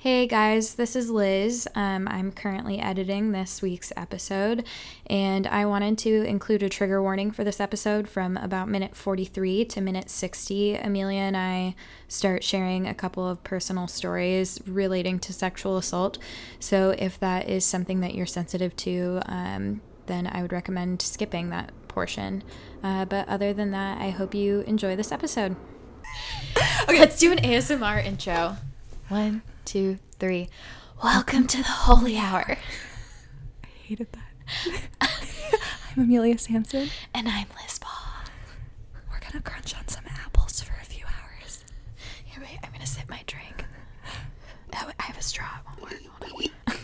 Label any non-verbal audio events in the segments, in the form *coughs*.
Hey guys, this is Liz. Um, I'm currently editing this week's episode, and I wanted to include a trigger warning for this episode from about minute 43 to minute 60. Amelia and I start sharing a couple of personal stories relating to sexual assault. So, if that is something that you're sensitive to, um, then I would recommend skipping that portion. Uh, but other than that, I hope you enjoy this episode. Okay, let's do an ASMR intro. One, two, three. Welcome to the holy hour. *laughs* I hated that. *laughs* I'm Amelia Sampson. And I'm Liz Ball. We're gonna crunch on some apples for a few hours. Here, wait, I'm gonna sip my drink. Oh, I have a straw. It won't work.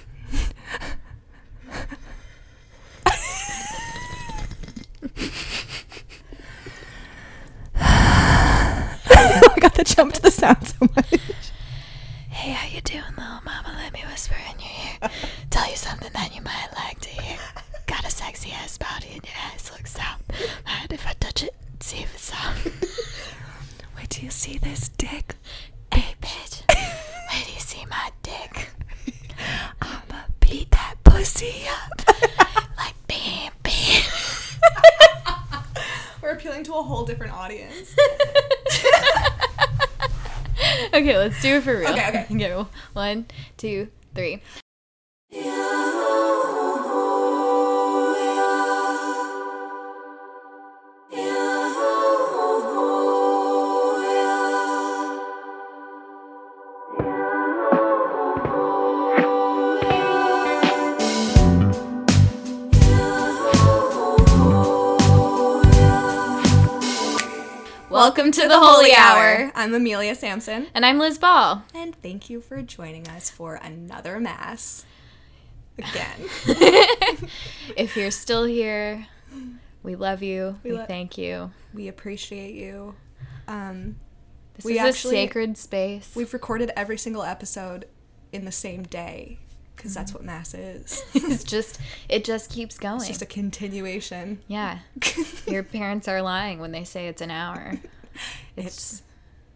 Hold on. I got the jump to the sound so much. Hey, how you doing, little mama? Let me whisper in your ear. Tell you something that you might like to hear. Got a sexy ass body and your ass looks soft. Mind if I touch it? See if it's soft. Wait till you see this dick. Hey, bitch. Where do you see my dick? I'ma beat that pussy up. Like, bam, bam. We're appealing to a whole different audience. okay, let's do it for real. Okay, okay. *laughs* Go. One, two, three. Welcome to the Holy Hour. I'm Amelia Sampson. And I'm Liz Ball. And thank you for joining us for another mass. Again. *laughs* if you're still here, we love you. We, We lo- thank you. we appreciate you. Um, This We is actually- a sacred space. we've recorded every single episode in the same day because that's Mm-hmm. what mass is. *laughs* it's just it just keeps going. It's just a continuation. yeah. *laughs* Your parents are lying when they say it's an hour. *laughs* It's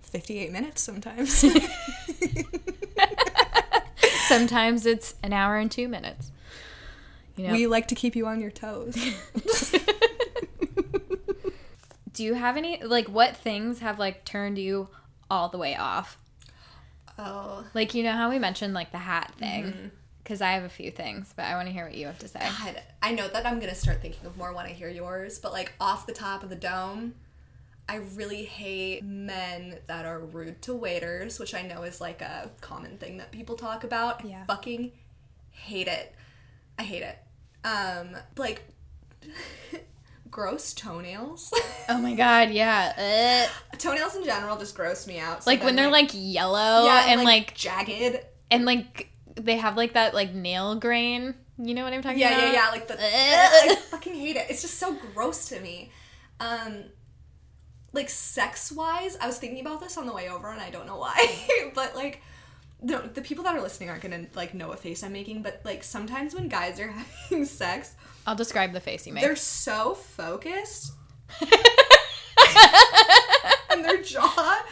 58 minutes sometimes. *laughs* Sometimes it's an hour and 2 minutes. You know. We like to keep you on your toes. *laughs* Do you have any like what things have like turned you all the way off? Oh, Like you know how we mentioned like the hat thing Mm-hmm. cuz I have a few things, but I want to hear what you have to say. God. I know that I'm going to start thinking of more when I hear yours, but like off the top of the dome, I really hate men that are rude to waiters, which I know is like a common thing that people talk about. Yeah. Fucking hate it. I hate it. Um, like *laughs* gross toenails. Oh my god, yeah. Ugh. toenails in general just gross me out. So Like when they're like yellow yeah, and like jagged. and like they have like that like nail grain. You know what I'm talking Yeah, about? yeah, yeah. Yeah. Like the Ugh. *laughs* I fucking hate it. It's just so gross to me. Um, like sex wise, I was thinking about this on the way over, and I don't know why, *laughs* but like. No, the people that are listening aren't gonna like know what face I'm making, but like sometimes when guys are *laughs* having sex, I'll describe the face you make. they're so focused *laughs* and their jaw.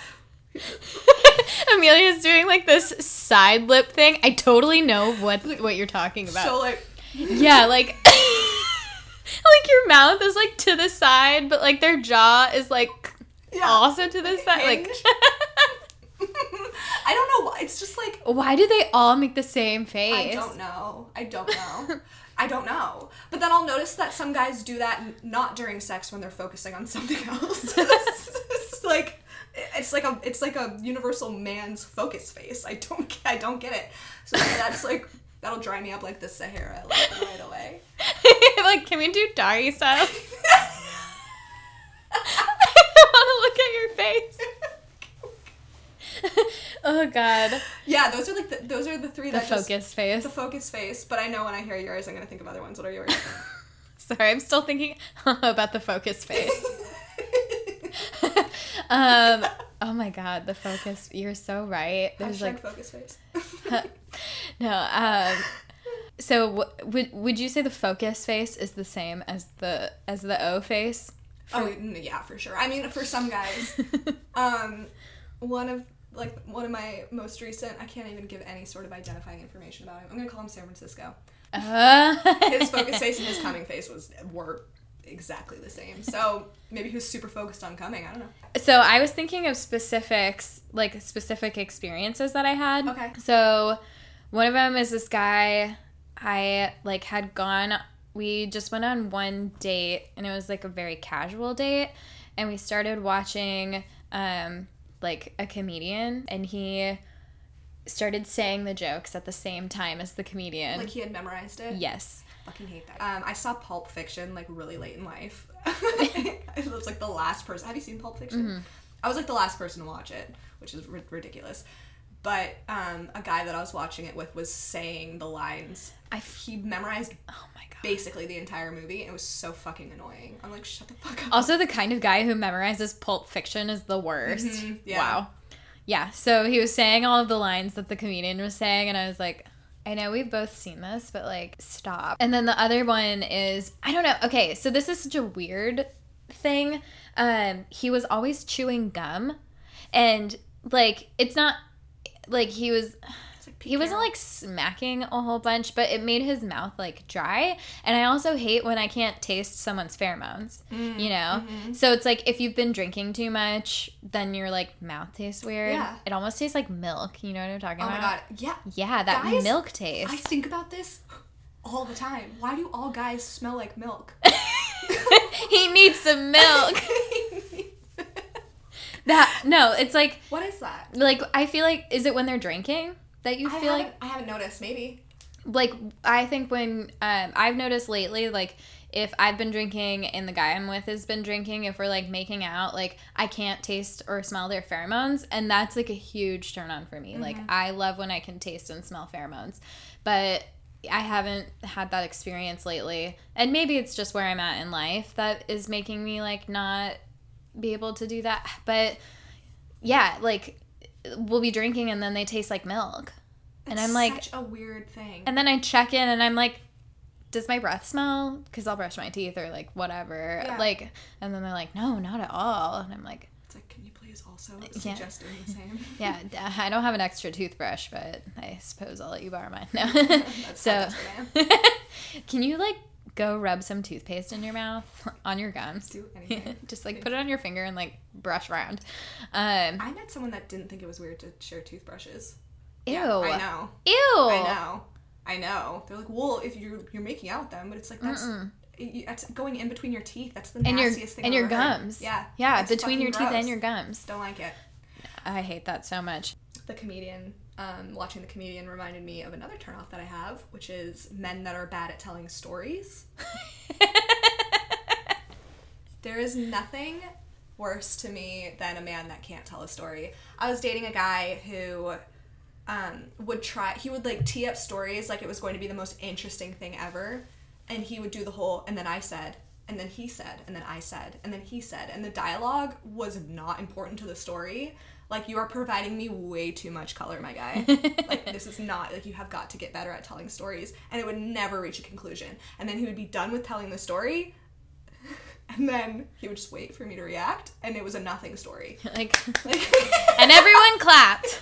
Amelia's doing like this side lip thing. I totally know what what you're talking about. So like yeah, like *laughs* like your mouth is like to the side, but like their jaw is like Yeah. also to the side. Like, *laughs* I don't know why. It's just like why do they all make the same face? I don't know. I don't know. *laughs* I don't know. But then I'll notice that some guys do that not during sex when they're focusing on something else. it's like it's like a it's like a universal man's focus face. I don't I don't get it. So that's like that'll dry me up like the Sahara like right *laughs* away. *laughs* like, can we do doggy style? I want to look at your face. *laughs* oh god, Yeah, those are like the, those are the three the that just- focus face. the focus face. But I know when I hear yours, I'm gonna think of other ones. What are yours? Sorry, I'm still thinking about the focus face. um, oh my god, the focus. You're so right. There's Hashtag like focus face. *laughs* no. Um, so w- would would you say the focus face is the same as the as the O face? Oh yeah, for sure. I mean, for some guys, *laughs* um, one of like one of my most recent. I can't even give any sort of identifying information about him. I'm gonna call him San Francisco. Uh, His focus *laughs* face and his coming face was were exactly the same. So *laughs* maybe he was super focused on coming. I don't know. so I was thinking of specifics, like specific experiences that I had. Okay. So one of them is this guy I like had gone we just went on one date and it was like a very casual date and we started watching um like a comedian and he started saying the jokes at the same time as the comedian. Like he had memorized it. yes. Fucking hate that. Um, I saw Pulp Fiction like really late in life. *laughs* I was like the last person. Have you seen Pulp Fiction? Mm-hmm. I was like the last person to watch it, which is ri- ridiculous. But um, a guy that I was watching it with was saying the lines. I He memorized oh my god. basically the entire movie. It was so fucking annoying. I'm like, shut the fuck up. Also, the kind of guy who memorizes Pulp Fiction is the worst. Mhm, yeah. Wow. Yeah, so he was saying all of the lines that the comedian was saying, and I was like, I know we've both seen this, but like, stop. And then the other one is, I don't know. Okay, so this is such a weird thing. Um, he was always chewing gum, and like, it's not like he was he wasn't like smacking a whole bunch, but it made his mouth like dry. And I also hate when I can't taste someone's pheromones, Mm, you know? mm-hmm. So it's like if you've been drinking too much, then your like mouth tastes weird. Yeah. It almost tastes like milk. You know what I'm talking Carell. Oh my about? god. Yeah. Yeah, that Guys, milk taste. I think about this all the time. Why do all guys smell like milk? *laughs* he needs some milk. *laughs* that no, it's like what is that? like I feel like is it when they're drinking that you I feel haven't, like I haven't noticed. Maybe. like I think when um, I've noticed lately, like if I've been drinking and the guy I'm with has been drinking, if we're like making out, like I can't taste or smell their pheromones, and that's like a huge turn on for me. Like I love when I can taste and smell pheromones, but I haven't had that experience lately, and maybe it's just where I'm at in life that is making me like not be able to do that. But yeah, like we'll be drinking and then they taste like milk. And I'm like, such a weird thing. and then I check in and I'm like, does my breath smell? Because I'll brush my teeth or like whatever. Yeah. Like, and then they're like, no, not at all. And I'm like, it's like, can you please also Yeah. suggest doing the same? *laughs* yeah, I don't have an extra toothbrush, but I suppose I'll let you borrow mine. No. *laughs* That's *laughs* so, how desperate I am. can you like go rub some toothpaste in your mouth on your gums? Do anything. Just like put it on your finger and like brush around. Um, I met someone that didn't think it was weird to share toothbrushes. Ew. Yeah, I know. Ew. I know. I know. They're like, well, if you're you're making out with them, but it's like that's you- that's going in between your teeth. That's the And your nastiest thing. and your ever heard. gums. Yeah. Yeah, between your teeth and your gums. Don't like it. I hate that so much. The comedian, um, watching the comedian reminded me of another turnoff that I have, which is men that are bad at telling stories. *laughs* There is nothing worse to me than a man that can't tell a story. I was dating a guy who um, would try, he would like tee up stories like it was going to be the most interesting thing ever. And he would do the whole, and then I said, and then he said, and then I said, and then he said. And the dialogue was not important to the story. Like, you are providing me way too much color, my guy. *laughs* like, this is not, like, you have got to get better at telling stories. And it would never reach a conclusion. And then he would be done with telling the story, *laughs* and then he would just wait for me to react, and it was a nothing story. *laughs* Like, Like, and everyone clapped.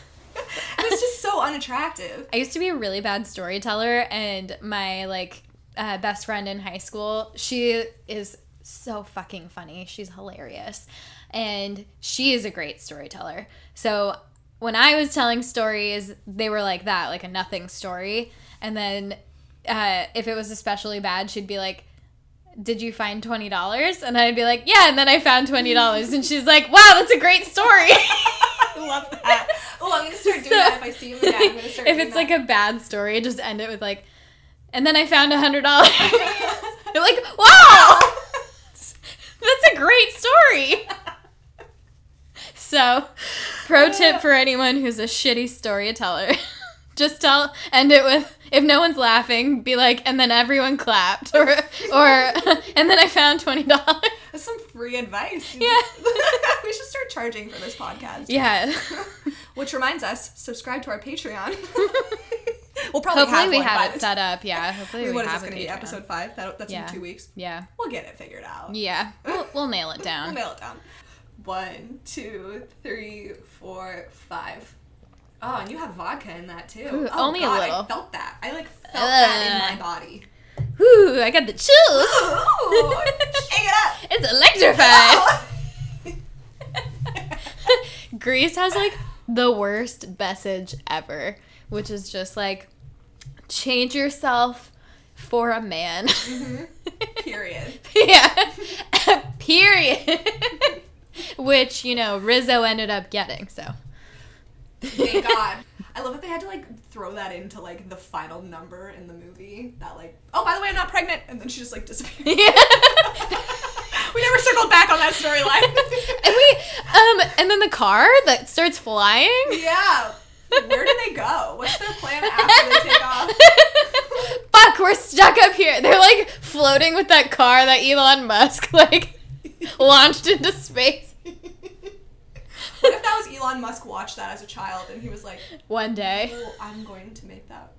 *laughs* it was just so unattractive. I used to be a really bad storyteller, and my like uh, best friend in high school. She is so fucking funny. She's hilarious. And she is a great storyteller. So when I was telling stories, they were like that, like a nothing story. And then uh, if it was especially bad, she'd be like, did you find twenty dollars? And I'd be like, yeah. And then I found twenty dollars, and she's like, wow, that's a great story. *laughs* I love that. Oh, I'm gonna start *laughs* doing So- that if I see you again. I'm gonna start *laughs* if it's like a bad story, just end it with like, and then I found a hundred dollars. *laughs* You're like, wow, that's a great story. So, pro tip for anyone who's a shitty storyteller. Just tell end it with if no one's laughing, be like, and then everyone clapped, or or *laughs* and then I found twenty dollars. That's some free advice. Yeah. *laughs* we should start charging for this podcast. Yeah. *laughs* Which reminds us, subscribe to our Patreon. we'll probably Hopefully have we one have it set up. Yeah. Hopefully we What is have this a going to be? Episode five? That, that's Yeah. in two weeks. Yeah. We'll get it figured out. Yeah. We'll, we'll nail it We'll down. nail it down. One, two, three, four, five. Oh, and you have vodka in that too. Ooh, oh, only a God, little. I felt that. I like felt that in my body. Whew, I got the chills. Ooh, shake it up. *laughs* It's electrified. Oh. *laughs* Grease has like the worst message ever, which is just like change yourself for a man. Mm-hmm. Period. *laughs* yeah. Period. which, you know, Rizzo ended up getting, so. Thank *laughs* God. I love that they had to like throw that into like the final number in the movie. That like, oh by the way, I'm not pregnant, and then she just like disappeared. Yeah. *laughs* we never circled back on that storyline. *laughs* and we um and then the car that starts flying. yeah. Where do they go? What's their plan after they take off? Fuck, we're stuck up here. They're like floating with that car that Elon Musk like launched into space What if that was Elon Musk watched that as a child and he was like, one day. "Oh, I'm going to make that."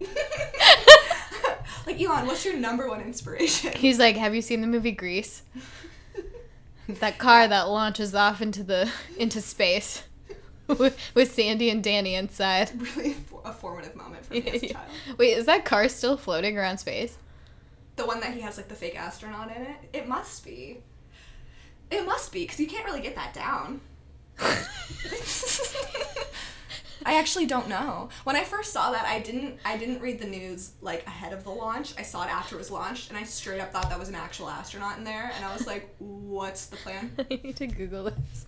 *laughs* like Elon, what's your number one inspiration? He's like, "Have you seen the movie Grease? That car that launches off into the into space with, *laughs* with Sandy and Danny inside." really a formative moment for me as a *laughs* child. Wait, is that car still floating around space? The one that he has like the fake astronaut in it. It must be. It must be because you can't really get that down. I actually don't know. When I first saw that, I didn't. I didn't read the news like ahead of the launch. I saw it after it was launched, and I straight up thought that was an actual astronaut in there. And I was like, "What's the plan?" *laughs* I need to Google this.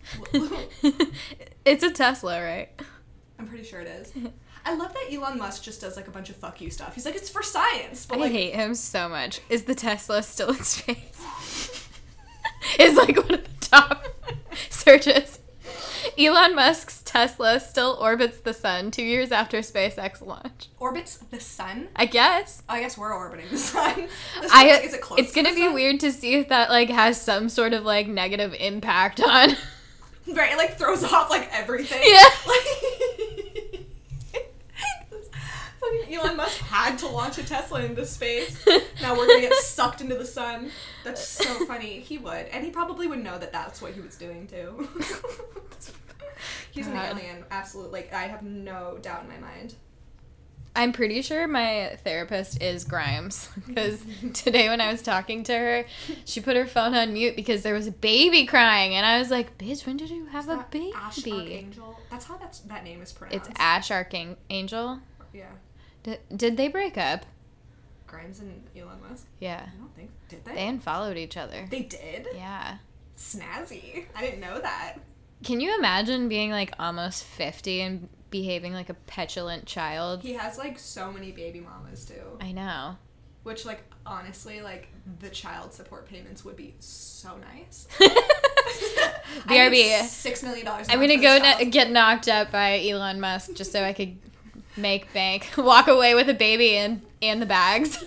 *laughs* it's a Tesla, right? I'm pretty sure it is. I love that Elon Musk just does like a bunch of fuck you stuff. He's like, "It's for science," but I like, hate him so much. Is the Tesla still in space? *laughs* is like one of the top searches. *laughs* Elon Musk's Tesla still orbits the sun two years after SpaceX launch. orbits the sun. I guess. I guess we're orbiting the sun. *laughs* I Like, is it close it's to gonna be sun? weird to see if that like has some sort of like negative impact on. *laughs* Right, it like throws off like everything. Yeah. Like, Elon Musk *laughs* had to launch a Tesla into space. *laughs* Now we're gonna get sucked into the sun. That's so funny. He would, and he probably would know that that's what he was doing too. *laughs* He's an uh-huh. alien, absolutely. Like I have no doubt in my mind. I'm pretty sure my therapist is Grimes because today when I was talking to her, she put her phone on mute because there was a baby crying, and I was like, "Bitch, when did you have a baby?" Ash Archangel. That's how that's that name is pronounced. It's Ash Archangel. yeah. D- did they break up? Grimes and Elon Musk. Yeah, I don't think did they? they unfollowed each other. They did. Yeah. Snazzy. I didn't know that. Can you imagine being like almost 50 and behaving like a petulant child? He has like so many baby mamas too. I know. Which like honestly, like the child support payments would be so nice. *laughs* *laughs* BRB. Six million dollars. I'm gonna go no- get knocked up by Elon Musk just so I could make bank, *laughs* walk away with a baby and and the bags.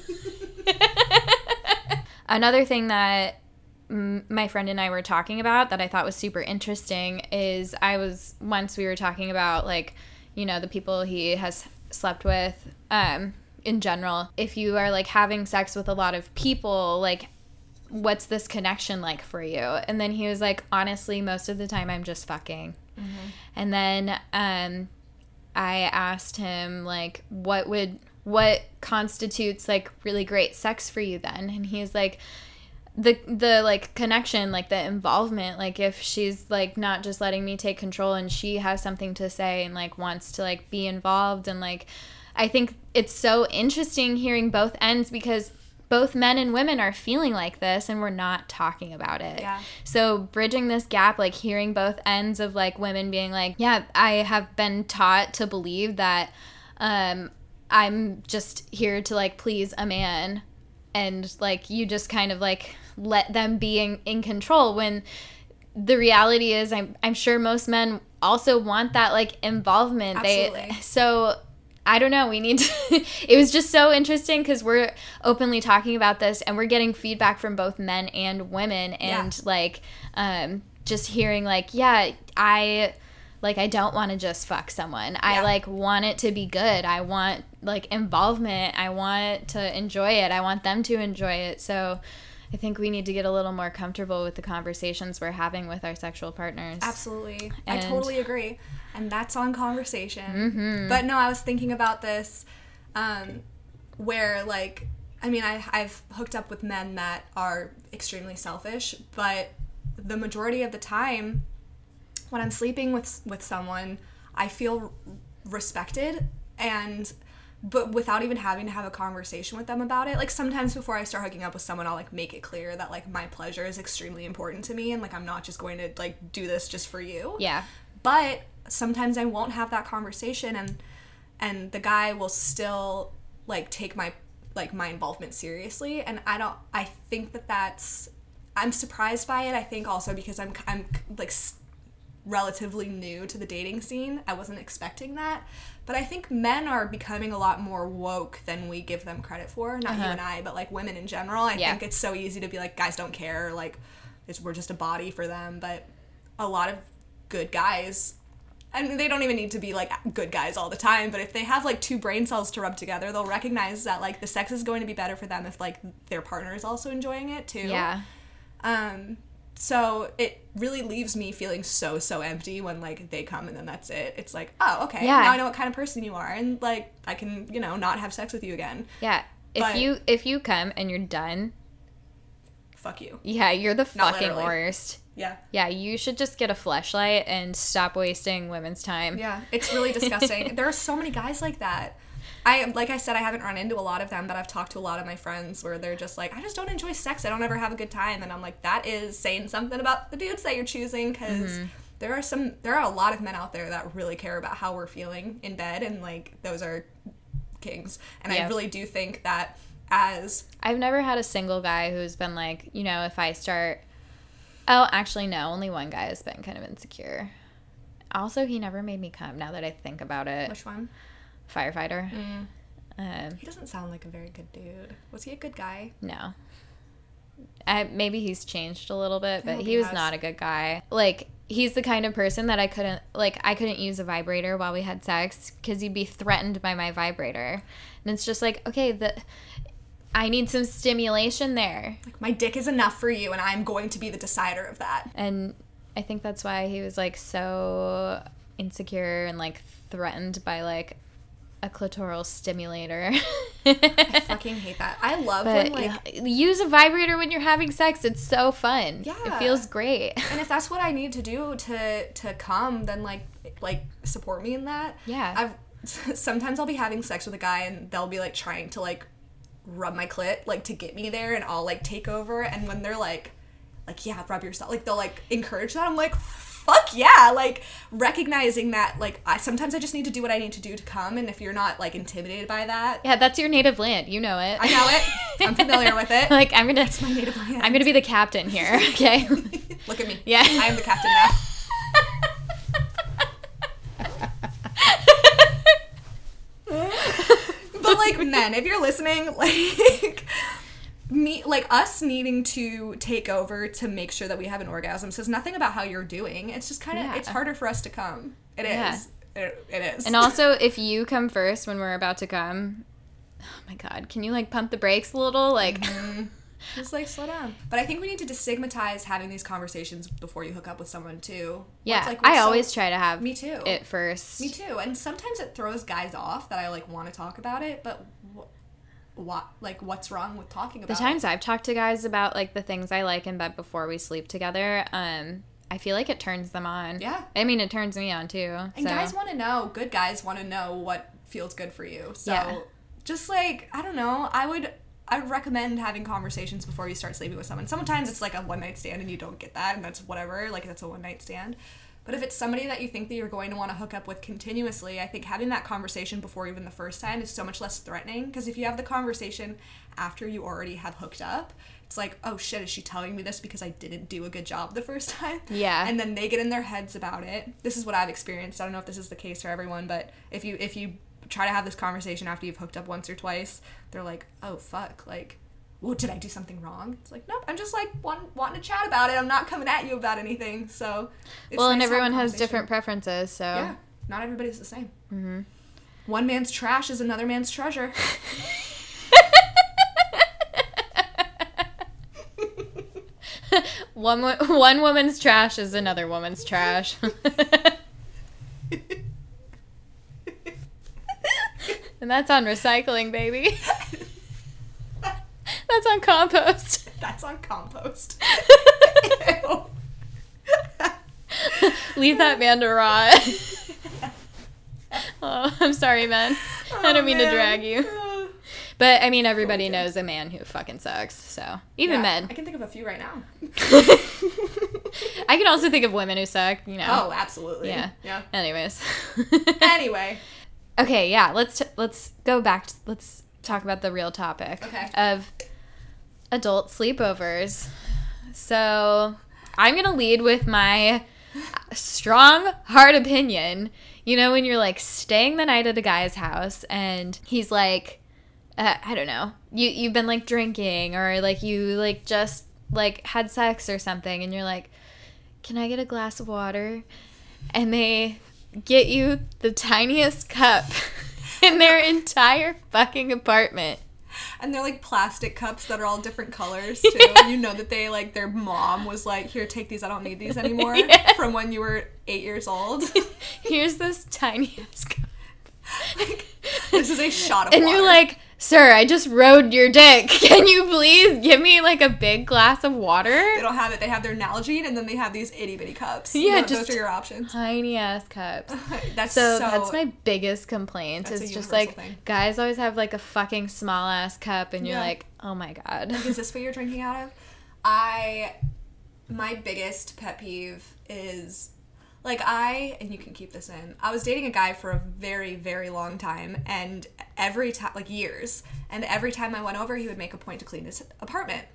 *laughs* Another thing that my friend and I were talking about that I thought was super interesting is I was once we were talking about like you know the people he has slept with um in general if you are like having sex with a lot of people like what's this connection like for you? And then he was like honestly most of the time I'm just fucking. And then um I asked him like what would what constitutes like really great sex for you then? And he's like, the the like connection like the involvement like if she's like not just letting me take control and she has something to say and like wants to like be involved and like i think it's so interesting hearing both ends because both men and women are feeling like this and we're not talking about it. Yeah. So bridging this gap like hearing both ends of like women being like, yeah, I have been taught to believe that um I'm just here to like please a man and like you just kind of like let them be in, in control when the reality is I'm I'm sure most men also want that like involvement. Absolutely. They so I don't know. We need to. *laughs* it was just so interesting because we're openly talking about this and we're getting feedback from both men and women, and Yeah. like, um, just hearing like, yeah, I like I don't want to just fuck someone. I like want it to be good. I want like involvement. I want to enjoy it. I want them to enjoy it. So. I think we need to get a little more comfortable with the conversations we're having with our sexual partners. Absolutely. I totally agree. And that's on conversation. Mm-hmm. But no, I was thinking about this um, where, like, I mean, I, I've hooked up with men that are extremely selfish, but the majority of the time, when I'm sleeping with with someone, I feel respected and but without even having to have a conversation with them about it. Like sometimes before I start hooking up with someone, I'll like make it clear that like my pleasure is extremely important to me and like I'm not just going to like do this just for you. Yeah. But sometimes I won't have that conversation and and the guy will still like take my like my involvement seriously and I don't I think that that's I'm surprised by it. I think also because I'm I'm like relatively new to the dating scene. I wasn't expecting that. But I think men are becoming a lot more woke than we give them credit for. Not you and I, but like women in general. I Yeah. think it's so easy to be like, guys don't care. Like, it's, we're just a body for them. But a lot of good guys, and they don't even need to be like good guys all the time. But if they have like two brain cells to rub together, they'll recognize that like the sex is going to be better for them if like their partner is also enjoying it too. Yeah. Um, so it really leaves me feeling so so empty when like they come and then that's it. It's like, oh, okay, Yeah. now I know what kind of person you are, and like I can you know not have sex with you again. Yeah. If But- you if you come and you're done, Fuck you. yeah, you're the Not fucking literally. worst. Yeah. Yeah, you should just get a flashlight and stop wasting women's time. Yeah, it's really disgusting. *laughs* there are so many guys like that. I like I said I haven't run into a lot of them, but I've talked to a lot of my friends where they're just like, I just don't enjoy sex. I don't ever have a good time, and I'm like, that is saying something about the dudes that you're choosing because Mm-hmm. there are some there are a lot of men out there that really care about how we're feeling in bed, and like those are kings. And I really do think that as I've never had a single guy who's been like, you know, if I start Oh, actually no, only one guy has been kind of insecure. Also, he never made me come now that I think about it. which one? Firefighter. Mm. Um, He doesn't sound like a very good dude. Was he a good guy? No. I, maybe he's changed a little bit, but he, he was not a good guy. Like he's the kind of person that I couldn't like I couldn't use a vibrator while we had sex cuz he'd be threatened by my vibrator. And it's just like, okay, the I need some stimulation there. Like my dick is enough for you, and I'm going to be the decider of that. And I think that's why he was like so insecure and like threatened by like a clitoral stimulator. *laughs* I fucking hate that. I love But when like yeah, use a vibrator when you're having sex. It's so fun. Yeah. It feels great. and if that's what I need to do to to come, then like like support me in that. Yeah. I've *laughs* sometimes I'll be having sex with a guy and they'll be like trying to like rub my clit like to get me there and I'll like take over and when they're like like yeah rub yourself like they'll like encourage that I'm like fuck yeah like recognizing that like I sometimes I just need to do what I need to do to come and if you're not like intimidated by that Yeah, that's your native land. You know it. I know it I'm *laughs* familiar with it like I'm gonna, my native land I'm gonna be the captain here. *laughs* Okay. look at me Yeah. I am the captain now *laughs* but like men if you're listening like me like us needing to take over to make sure that we have an orgasm says nothing about how you're doing it's just kind of Yeah. it's harder for us to come It is. Yeah. it, it is and also, if you come first when we're about to come, oh my god, can you like pump the brakes a little? Like, mm-hmm. *laughs* Just like slow down. But I think we need to destigmatize having these conversations before you hook up with someone too. Yeah, It's like I so- always try to have Me too. it first. Me too. And sometimes it throws guys off that I like want to talk about it, but what like what's wrong with talking about the times I've talked to guys about like the things I like in bed before we sleep together, um, I feel like it turns them on. Yeah. I mean, it turns me on too. And so. guys want to know, good guys want to know what feels good for you. So Yeah. just like, I don't know, I would I would recommend having conversations before you start sleeping with someone. Sometimes it's like a one night stand and you don't get that and that's whatever, like that's a one night stand. But if it's somebody that you think that you're going to want to hook up with continuously, I think having that conversation before even the first time is so much less threatening because if you have the conversation after you already have hooked up, it's like, oh shit, is she telling me this because I didn't do a good job the first *laughs* time? Yeah. And then they get in their heads about it. This is what I've experienced. I don't know if this is the case for everyone, but if you if you try to have this conversation after you've hooked up once or twice, they're like, "Oh fuck, like did I do something wrong? It's like, nope, I'm just like want, wanting to chat about it. I'm not coming at you about anything. So, it's well, and nice to have a everyone has different preferences, so Yeah, not everybody's the same. Mm-hmm. One man's trash is another man's treasure. *laughs* one one woman's trash is another woman's trash. *laughs* and that's on recycling, baby. *laughs* *laughs* that's on compost. *laughs* That's on compost. *laughs* Leave that man to rot. oh, I'm sorry, man. I don't oh, mean to drag you. But I mean, everybody knows a man who fucking sucks. So even Yeah, men. I can think of a few right now. I can also think of women who suck. You know. Oh, absolutely. Yeah. Yeah. Anyways. Anyway, okay, yeah. Let's t- let's go back. To, let's talk about the real topic Okay. of adult sleepovers. So I'm gonna lead with my strong, hard opinion. You know, when you're like staying the night at a guy's house and he's like, uh, I don't know, you you've been like drinking or like you like just like had sex or something, and you're like, can I get a glass of water? And they get you the tiniest cup *laughs* in their entire fucking apartment. And they're like plastic cups that are all different colors too. *laughs* You know that they like their mom was like, "Here, take these. I don't need these anymore." *laughs* Yeah. From when you were eight years old. *laughs* Here's this tiniest cup. this is a shot of And water. you're like, sir, I just rode your dick. *laughs* Can you please give me like a big glass of water? they don't have it. They have their Nalgene, and then they have these itty bitty cups. Yeah, Those- just- those are your options. Tiny ass cups. *laughs* That's So, so. that's my biggest complaint. It's just like thing. guys always have like a fucking small ass cup, and you're Yeah. like, oh my god. Like, Is this what you're drinking out of? I my biggest pet peeve is like I and you can keep this in. I was dating a guy for a very very long time and every time like years and every time I went over he would make a point to clean his apartment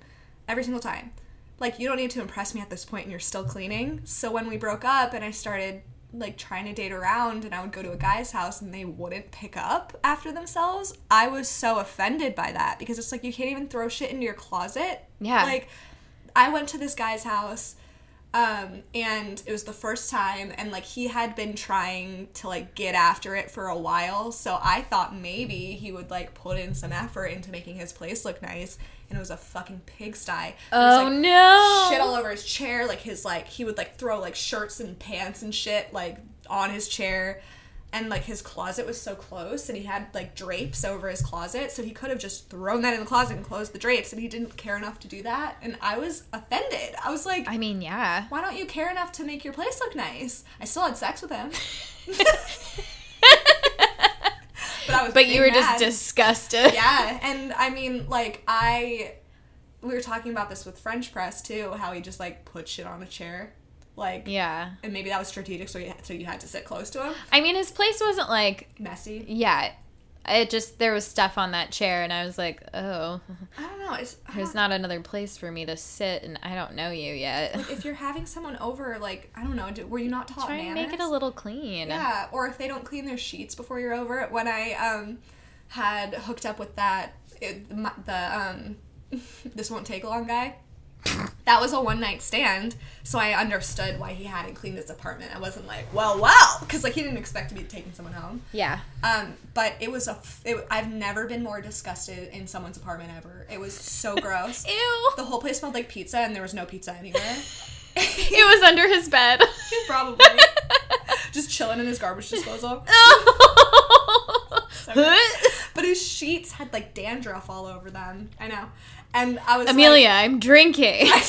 every single time. Like you don't need to impress me at this point and you're still cleaning. So when we broke up and I started like trying to date around and I would go to a guy's house and they wouldn't pick up after themselves, I was so offended by that because it's like you can't even throw shit into your closet. Yeah. Like I went to this guy's house um and it was the first time and like he had been trying to like get after it for a while. So i thought maybe he would like put in some effort into making his place look nice. And it was a fucking pigsty. There was, Oh like, no. shit all over his chair. Like his like he would like throw like shirts and pants and shit like on his chair and like his closet was so close and he had like drapes over his closet so he could have just thrown that in the closet and closed the drapes and he didn't care enough to do that and i was offended. I was like I mean, yeah. why don't you care enough to make your place look nice? I still had sex with him. *laughs* But i was But you were just disgusted. yeah and i mean like i we were talking about this with french press too how he just like put shit on a chair like Yeah. and maybe that was strategic so you had, so you had to sit close to him I mean, his place wasn't like, messy yeah. It just, there was stuff on that chair, and I was like, oh, i don't know it's there's don't- not another place for me to sit, and I don't know you yet. like if you're having someone over like i don't know were you not taught Try and manners? make it a little clean. Yeah, or if they don't clean their sheets before you're over. When I um had hooked up with that, it, the um *laughs* this won't take long guy. That was a one night stand. So I understood why he hadn't cleaned his apartment. I wasn't like, well, well, because like he didn't expect to be taking someone home. Yeah. Um, but it was a. f- It, I've never been more disgusted in someone's apartment ever. It was so *laughs* gross. Ew. The whole place smelled like pizza, and there was no pizza anywhere. *laughs* It was under his bed. *laughs* Probably just chilling in his garbage disposal. So but his sheets had like dandruff all over them. I know, and I was Amelia, I'm drinking. *laughs*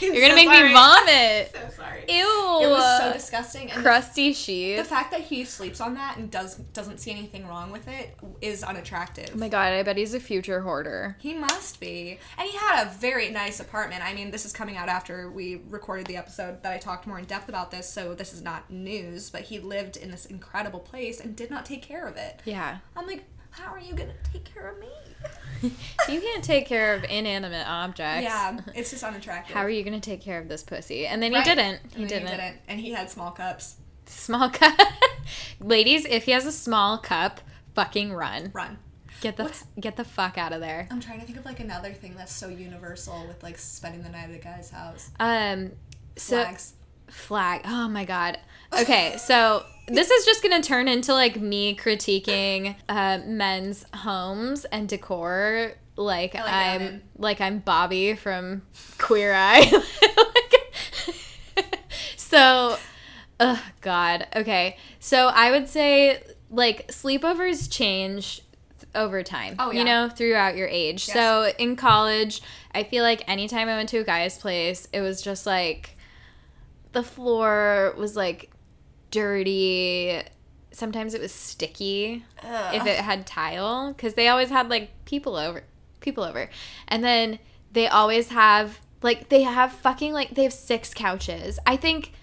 Like, You're gonna make me vomit. *laughs* So sorry. Ew. It was so disgusting. And Crusty sheets. the fact that he sleeps on that and does doesn't see anything wrong with it is unattractive. Oh my god, I bet he's a future hoarder. He must be. And he had a very nice apartment. I mean, this is coming out after we recorded the episode that I talked more in depth about this, so this is not news, but he lived in this incredible place and did not take care of it. Yeah. I'm like, how are you going to take care of me? *laughs* You can't take care of inanimate objects. Yeah, it's just unattractive. How are you gonna take care of this pussy? And then Right. he didn't. And He didn't. He didn't. And he had small cups. Small cup. *laughs* Ladies, if he has a small cup, fucking run. Run. Get the What's- get the fuck out of there. I'm trying to think of like another thing that's so universal with like spending the night at a guy's house. Um so Flags. Flag. Oh my god. Okay, so this is just gonna turn into like me critiquing uh, men's homes and decor. Like, like I'm Evan. like I'm Bobby from Queer Eye. Like- *laughs* so, oh god. Okay, so I would say like sleepovers change over time. Oh, yeah. You know, throughout your age. Yes. So in college, I feel like anytime I went to a guy's place, it was just like the floor was like dirty. Sometimes it was sticky if it had tile because they always had like people over, people over, and then they always have like they have fucking like they have six couches. I think. *laughs*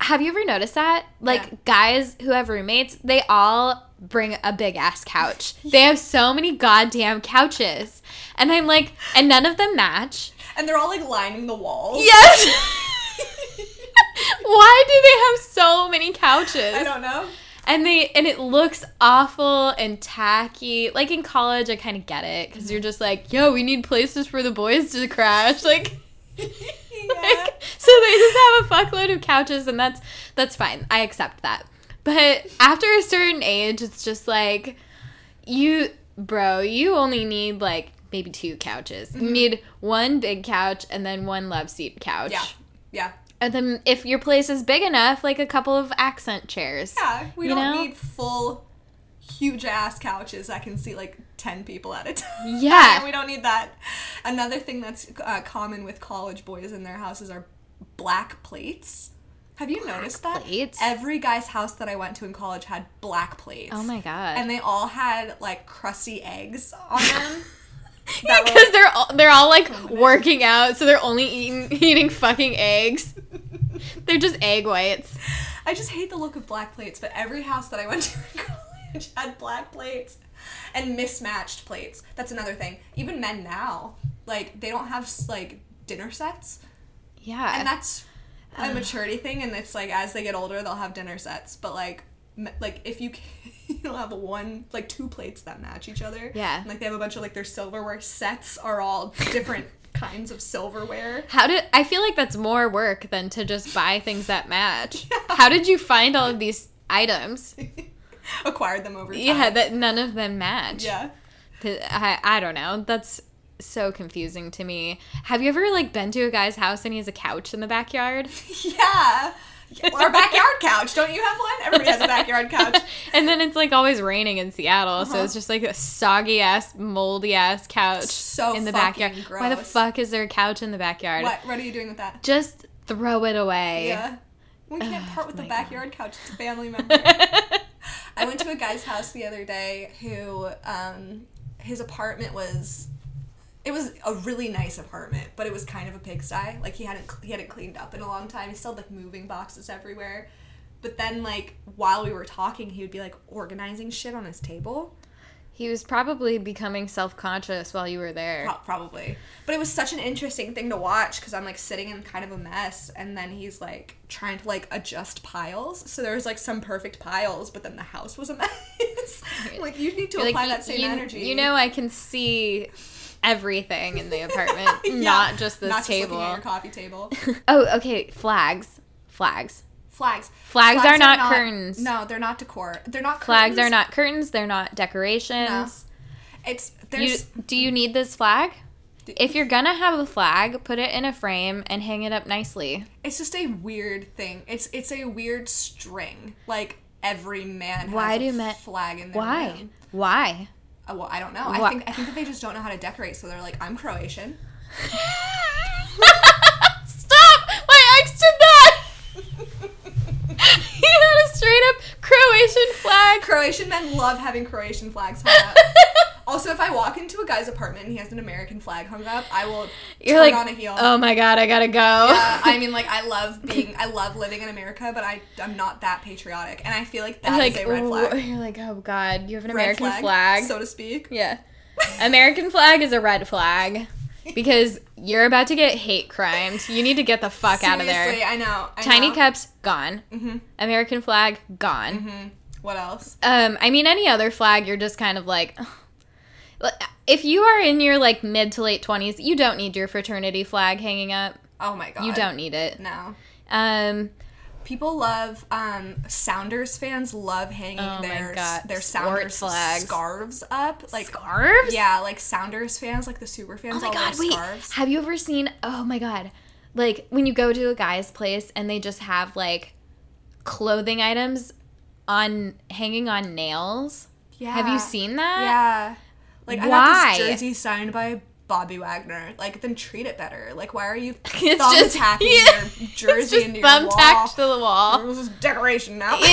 Have you ever noticed that? Like Yeah. guys who have roommates, they all bring a big ass couch. *laughs* They have so many goddamn couches. And I'm like, and none of them match. And they're all like lining the walls. Yes. *laughs* *laughs* Why do they have so many couches? I don't know. And they and it looks awful and tacky. Like in college, I kind of get it because you're just like, yo, we need places for the boys to crash. *laughs* Like, yeah. *laughs* like, so they just have a fuckload of couches, and that's that's fine. I accept that. But after a certain age, it's just like, you, bro, you only need like maybe two couches. Mm-hmm. You need one big couch and then one love seat couch. Yeah. Yeah. And then if your place is big enough, like a couple of accent chairs. Yeah. We don't know? need full, huge ass couches that can seat like 10 people at a *laughs* time. Yeah. *laughs* we don't need that. Another thing that's uh, common with college boys in their houses are black plates. Have you noticed that? plates? Every guy's house that I went to in college had black plates. Oh my god. And they all had like crusty eggs on them. *laughs* *laughs* Because they're all, they're all like working out, so they're only eating eating fucking eggs. *laughs* they're just egg whites. I just hate the look of black plates, but every house that I went *laughs* to in college had black plates and mismatched plates. That's another thing. Even men now, like they don't have like dinner sets, Yeah. and that's a maturity thing. And it's like as they get older, they'll have dinner sets. But like, m- like if you *laughs* you don't have one like two plates that match each other. Yeah. and, like they have a bunch of like their silverware sets are all different *laughs* kinds of silverware. How did I feel like that's more work than to just buy things that match? *laughs* How did you find all of these items? Acquired them over time. Yeah, that none of them match. Yeah. I, I don't know. That's so confusing to me. Have you ever like been to a guy's house and he has a couch in the backyard? Yeah. *laughs* Our backyard couch. Don't you have one? Everybody has a backyard couch. *laughs* and then it's like always raining in Seattle, so Uh-huh. it's just like a soggy ass, moldy ass couch So in the backyard. Why the fuck is there a couch in the backyard? What? What are you doing with that? Just throw it away. Yeah. We can't part with the backyard couch. It's a family *laughs* member. I went to a guy's house the other day who um, his apartment was it was a really nice apartment, but it was kind of a pigsty. Like he hadn't he hadn't cleaned up in a long time. He still had like moving boxes everywhere. But then like while we were talking, he would be like organizing shit on his table. He was probably becoming self conscious while you were there. Pro- probably. But it was such an interesting thing to watch because I'm like sitting in kind of a mess, and then he's like trying to like adjust piles. So there was like some perfect piles, but then the house was a mess. *laughs* like you need to You're apply like, that same you, energy. you know, I can see everything in the *laughs* apartment, Yeah. not just this Not table. looking at your coffee table. *laughs* oh, okay. Flags. Flags. Flags. Flags are not curtains. No, they're not decor. They're not Flags are not curtains. They're not decorations. No. It's You, do you need this flag? If you're gonna have a flag, put it in a frame and hang it up nicely. it's just a weird thing. It's it's a weird string. Like every man has Why a do men- flag in their Why? room. Why? Uh, well, I don't know. Why- I think I think that they just don't know how to decorate, so they're like, I'm Croatian. *laughs* Stop! My ex did that. *laughs* he had a straight up Croatian flag. Croatian men love having Croatian flags hung up. *laughs* also, if I walk into a guy's apartment and he has an American flag hung up, I will You're turn like, on a heel. oh my god, I gotta go. Uh, I *laughs* mean, like, I love being, I love living in America, but I, I'm not that patriotic, and I feel like that is like, a red flag. you're like, oh god, you have an Red American flag. so to speak. yeah. American flag is a red flag because you're about to get hate crimed. You need to get the fuck out of Seriously, there. I know. I Tiny know. cups gone. American flag gone. Mm-hmm. What else? Um, I mean, any other flag, you're just kind of like, if you are in your like mid to late twenties, you don't need your fraternity flag hanging up. Oh my god. You don't need it. No. Um, People love um Sounders fans love hanging Oh their their Sounders flags. scarves up like scarves. yeah like Sounders fans like the super fans Oh my god, wait. scarves. Have you ever seen? Oh my god, like when you go to a guy's place and they just have like clothing items on hanging on nails. Yeah. Have you seen that? Yeah. Like I Why? got this jersey signed by Bobby Wagner. Like then treat it better. Like why are you *laughs* It's thumb just yeah, your *laughs* jersey it's just into your wall? thumbtacked to the wall. This is decoration now. *laughs*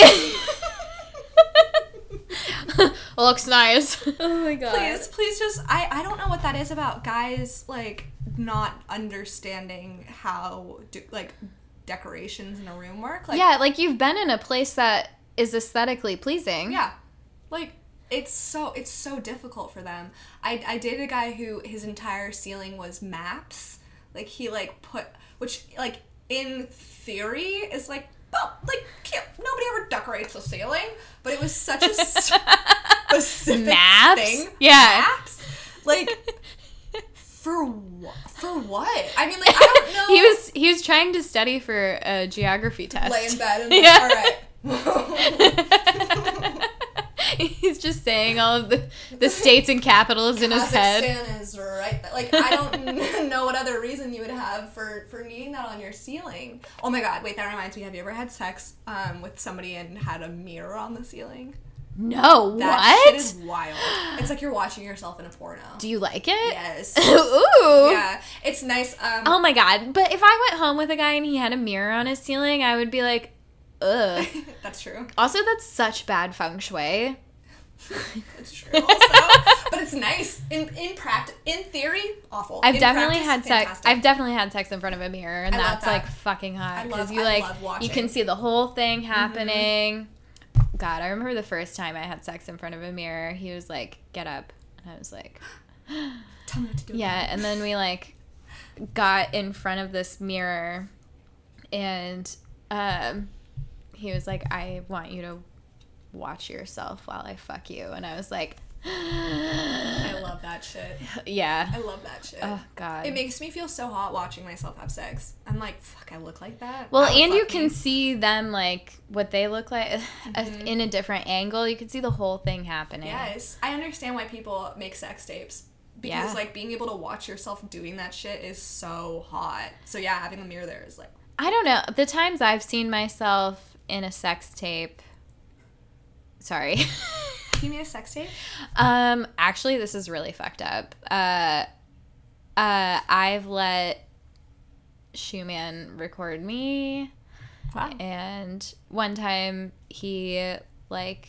Looks nice. Oh my god. please, please just I I don't know what that is about guys like not understanding how do, like decorations in a room work. Like yeah, like you've been in a place that is aesthetically pleasing. Yeah. Like it's so it's so difficult for them. I I dated a guy who his entire ceiling was maps. Like he like put which like in theory is like well, like can't, nobody ever decorates the ceiling, but it was such a *laughs* specific Maps? thing. Yeah. Maps? Like for what? For what? I mean, like I don't know. *laughs* He was he was trying to study for a geography test. lay in bed and *laughs* like, Yeah. all right. *laughs* He's just saying all of the, the states and capitals in his head. Kazakhstan is right. there. Like I don't *laughs* know what other reason you would have for for needing that on your ceiling. Oh my god! Wait, that reminds me. Have you ever had sex um, with somebody and had a mirror on the ceiling? No, That what? shit is wild. It's like you're watching yourself in a porno. Do you like it? yes. *laughs* Ooh. yeah, it's nice. Um, Oh my god. But if I went home with a guy and he had a mirror on his ceiling, I would be like, ugh. that's true. Also, that's such bad feng shui. *laughs* It's true. Also, but it's nice in in practice. In theory, awful. I've In definitely practice, had sex. fantastic. I've definitely had sex in front of a mirror, and I that's that. like fucking hot I because you I like you can see the whole thing happening. God, I remember the first time I had sex in front of a mirror. He was like, "Get up," and I was like, *gasps* Tell me what to do. It. "Yeah." And then we like got in front of this mirror, and um, he was like, "I want you to watch yourself while I fuck you," and I was like, I love that shit. *gasps* "Yeah." I love that shit. Oh God. It makes me feel so hot watching myself have sex. I'm like, fuck, I look like that. Well, and you can me. see them like what they look like *laughs* Mm-hmm. in a different angle. You can see the whole thing happening. Yes, I understand why people make sex tapes because Yeah. like being able to watch yourself doing that shit is so hot. So yeah, having a mirror there is like, I don't know. The times I've seen myself in a sex tape. Sorry. *laughs* you me a sex tape. um actually this is really fucked up. Uh uh I've let Shoeman record me Wow. and one time he like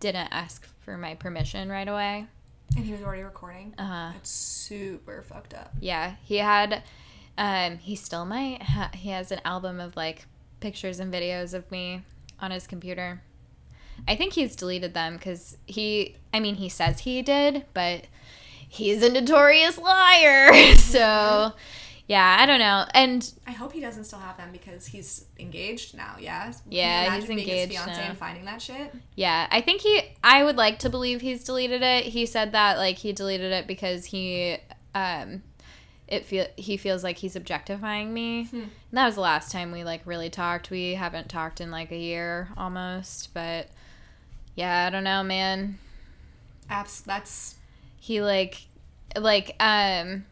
didn't ask for my permission right away. And he was already recording. Uh-huh. That's super fucked up. Yeah, he had. Um, he still might. Ha- he has an album of like pictures and videos of me on his computer. I think he's deleted them because he. I mean, he says he did, but he's a notorious liar. *laughs* so, yeah, I don't know. And I hope he doesn't still have them because he's engaged now. Yeah. Yeah, he's engaged His fiance now. and finding that shit. yeah, I think he. I would like to believe he's deleted it. He said that like he deleted it because he um it feel he feels like he's objectifying me. Hmm. And that was the last time we like really talked. We haven't talked in like a year almost, but yeah, I don't know, man. Apps. That's He like like um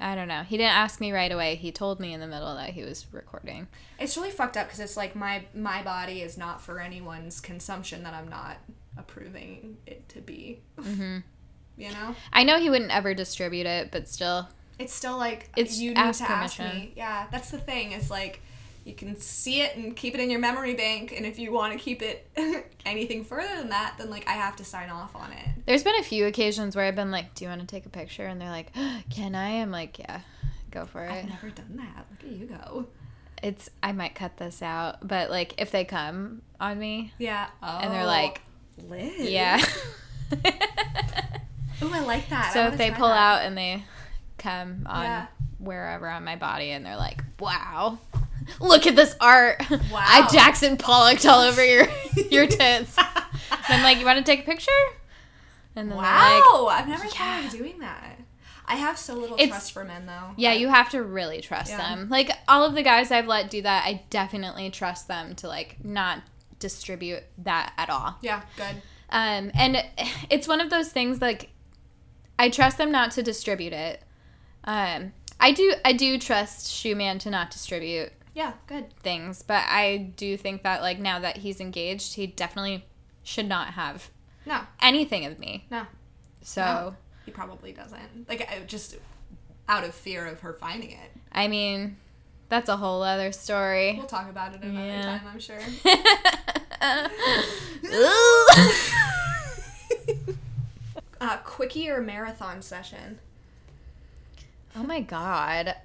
I don't know. He didn't ask me right away. He told me in the middle that he was recording. it's really fucked up because it's like my my body is not for anyone's consumption that I'm not approving it to be. Mm-hmm. *laughs* You know, I know he wouldn't ever distribute it, but still. it's still like It's you need to ask me. Yeah, that's the thing. Is like you can see it and keep it in your memory bank, and if you want to keep it *laughs* anything further than that, then like I have to sign off on it. There's been a few occasions where I've been like, "Do you want to take a picture?" and they're like, *gasps* "Can I?" I'm like, "Yeah, go for it." I've never done that. Look at you go. It's I might cut this out, but like if they come on me Yeah. Oh, and they're like, oh, Liz. "Yeah." *laughs* Oh, I like that. So if they pull that. out and they come on Yeah. wherever on my body and they're like, "Wow." *laughs* Look at this art. Wow. I Jackson Pollocked all over your *laughs* your tits. *laughs* I'm like, you want to take a picture? And then they're like, Wow, I've never thought of doing that. I have so little It's- trust for men, though. Yeah, you have to really trust Yeah. them. Like all of the guys I've let do that, I definitely trust them to like not distribute that at all. Yeah, good. Um, and *sighs* it's one of those things like I trust them not to distribute it. Um, I do I do trust Shoeman to not distribute Yeah, good. things, but I do think that like now that he's engaged, he definitely should not have No, anything of me. no, So No. he probably doesn't. Like, I- just out of fear of her finding it. I mean, that's a whole other story. We'll talk about it another Yeah. time, I'm sure. *laughs* *laughs* uh, quickie or marathon session? Oh my god.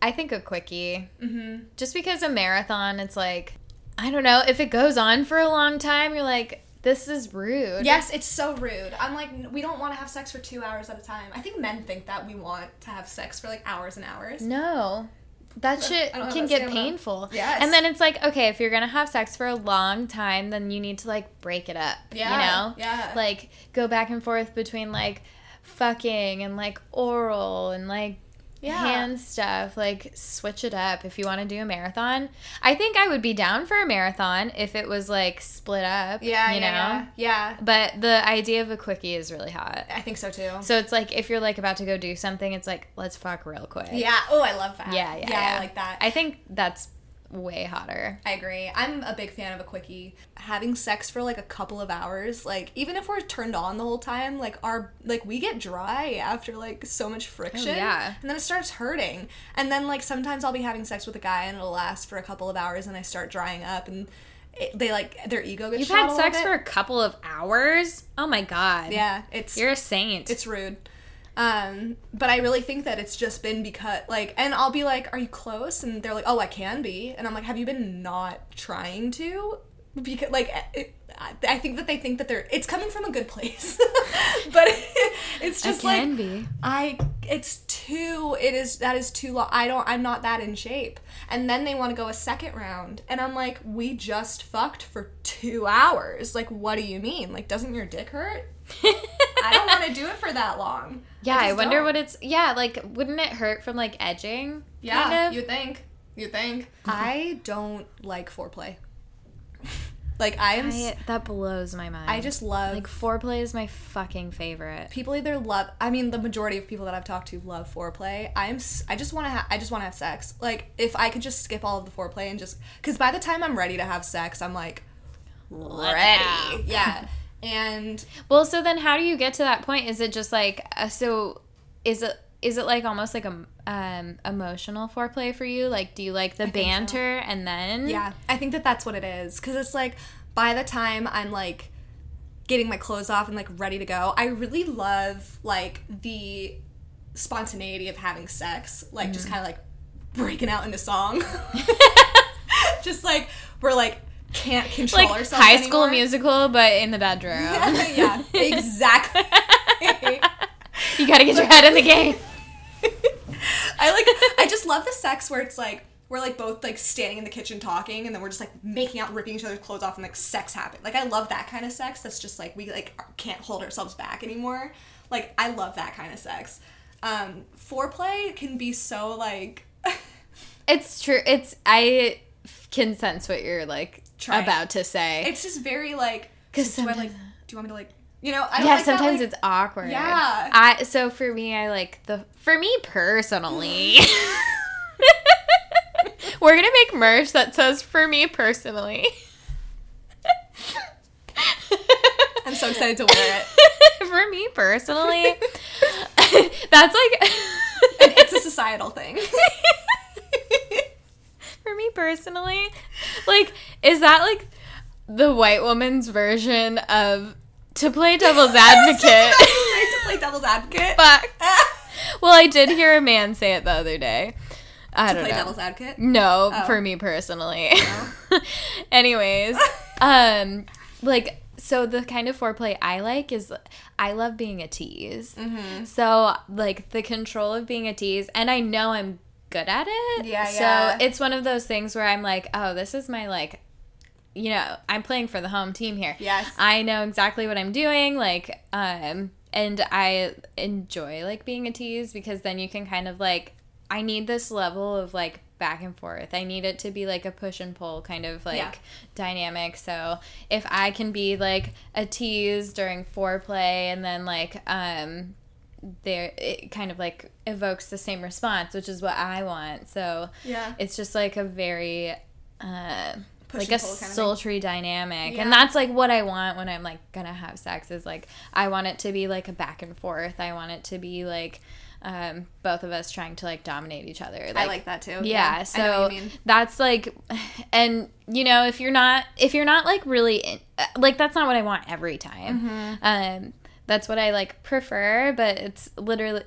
I think a quickie. Mm-hmm. Just because a marathon, it's like, I don't know, if it goes on for a long time, you're like, this is rude. Yes, it's so rude. I'm like, we don't want to have sex for two hours at a time. I think men think that we want to have sex for like hours and hours. No. That shit I don't know can get painful. Yes. And then it's like, okay, if you're gonna have sex for a long time, then you need to like break it up. Yeah, You know? yeah. Like go back and forth between like fucking and like oral and like Yeah. hand stuff. Like switch it up if you want to do a marathon. I think I would be down for a marathon if it was like split up. Yeah, You know? yeah, yeah. But the idea of a quickie is really hot. I think so too. So it's like if you're like about to go do something, it's like let's fuck real quick. Yeah. Oh, I love that. Yeah, yeah, yeah. yeah. I like that. I think that's way hotter. I agree. I'm a big fan of a quickie. Having sex for like a couple of hours, like even if we're turned on the whole time, like our like we get dry after like so much friction. Oh, yeah. And then it starts hurting. And then like sometimes I'll be having sex with a guy and it'll last for a couple of hours and I start drying up and it, they like their ego gets You've had sex for a couple of hours? Oh my god. Yeah, it's You're a saint. it's rude. Um, but I really think that it's just been because like, and I'll be like, "Are you close?" And they're like, "Oh, I can be," and I'm like, "Have you been not trying to?" Because like, it, I- think that they think that they're it's coming from a good place, *laughs* but *laughs* it's I just like be. I it's too it is that is too long. I don't I'm not that in shape. And then they want to go a second round and I'm like, "We just fucked for 2 hours. Like what do you mean? Like doesn't your dick hurt?" *laughs* I don't want to do it for that long. Yeah, I, just wonder don't. what it's yeah, like wouldn't it hurt from like edging? Yeah, kind of? you think. You think. I don't like foreplay. *laughs* like I'm I, that blows my mind. I just love like foreplay is my fucking favorite. people either love i mean the majority of people that i've talked to love foreplay I'm. I just want to ha- i just want to have sex like if i could just skip all of the foreplay and just because by the time i'm ready to have sex i'm like ready yeah *laughs* and Well, so then how do you get to that point? Is it just like uh, so is it is it like almost like a um emotional foreplay for you? Like do you like the think so. banter and then yeah i think that that's what it is because it's like by the time i'm like getting my clothes off and like ready to go i really love like the spontaneity of having sex like Mm. just kind of like breaking out into song *laughs* *laughs* just like we're like can't control like ourselves high school musical but in the *laughs* bedroom. yeah exactly *laughs* you got to get your head in the game. *laughs* I like I just love the sex where it's like we're like both like standing in the kitchen talking and then we're just like making out ripping each other's clothes off and like sex happen like i love that kind of sex that's just like we like can't hold ourselves back anymore like i love that kind of sex Um, foreplay can be so like It's true. It's I can sense what you're like Trying. about to say. it's just very like 'Cause do I like do you want me to like you know I don't yeah, like that, sometimes like- it's awkward. Yeah. I so for me, I like the for me personally. *laughs* We're gonna make merch that says "for me personally." I'm so excited to wear it. *laughs* for me personally, *laughs* that's like And it's a societal thing. for me personally, like is that like the white woman's version of to play devil's *laughs* advocate? *laughs* to play devil's advocate. Fuck. *laughs* Well, I did hear a man say it the other day. I to don't play know. devil's advocate. No, Oh. for me personally. Anyways, um, like so the kind of foreplay I like is I love being a tease. Mm-hmm. So like the control of being a tease, and I know I'm good at it. Yeah, so it's one of those things where I'm like, oh, this is my like. You know, I'm playing for the home team here. Yes. I know exactly what I'm doing. Like, um, and I enjoy like being a tease because then you can kind of like, I need this level of like back and forth. I need it to be like a push and pull kind of like Yeah. dynamic. So if I can be like a tease during foreplay and then like, um, there it kind of like evokes the same response, which is what I want. So Yeah. it's just like a very uh like a pull kind of sultry dynamic Yeah. and that's like what i want when i'm like gonna have sex is like i want it to be like a back and forth i want it to be like um both of us trying to like dominate each other I like that too. yeah, know so what you mean. that's like *sighs* and you know if you're not if you're not like really in, uh, like that's not what i want every time Mm-hmm. um that's what i like prefer but it's literally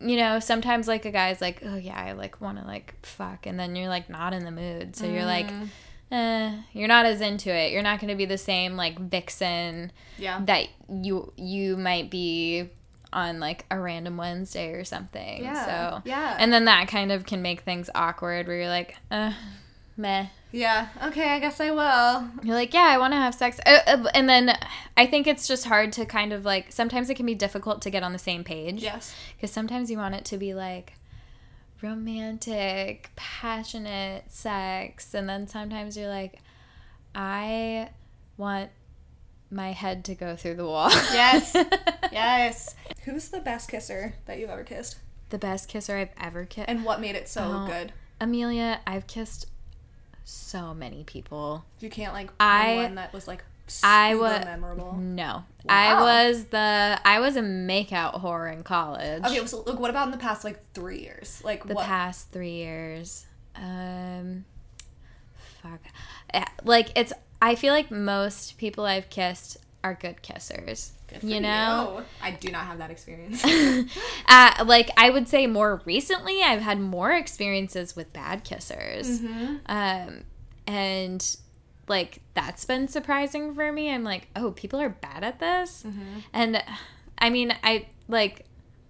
you know sometimes like a guy's like oh yeah i like want to like fuck and then you're like not in the mood so you're like Mm. eh, you're not as into it you're not going to be the same like vixen Yeah. that you you might be on like a random Wednesday or something. Yeah, So yeah. and then that kind of can make things awkward where you're like, uh, meh. Yeah. Okay, I guess I will. You're like, yeah, I want to have sex, uh, uh, and then I think it's just hard to kind of like. Sometimes it can be difficult to get on the same page. Yes. Because sometimes you want it to be like romantic, passionate sex, and then sometimes you're like, I want my head to go through the wall. Yes. *laughs* yes. Who's the best kisser that you've ever kissed? the best kisser I've ever kissed. And what made it so Oh. good? Amelia, I've kissed so many people. You can't like I- one that was like I super wa- memorable. No, I was the I was a makeout whore in college. Okay, so look, what about in the past like three years? Like the what? past three years. Um, fuck, Eh, like it's. I feel like most people I've kissed are good kissers. Good you know, I do not have that experience. *laughs* uh, like I would say more recently, I've had more experiences with bad kissers, Mm-hmm. um, and like that's been surprising for me. I'm like, oh, people are bad at this, Mm-hmm. and I mean, I like,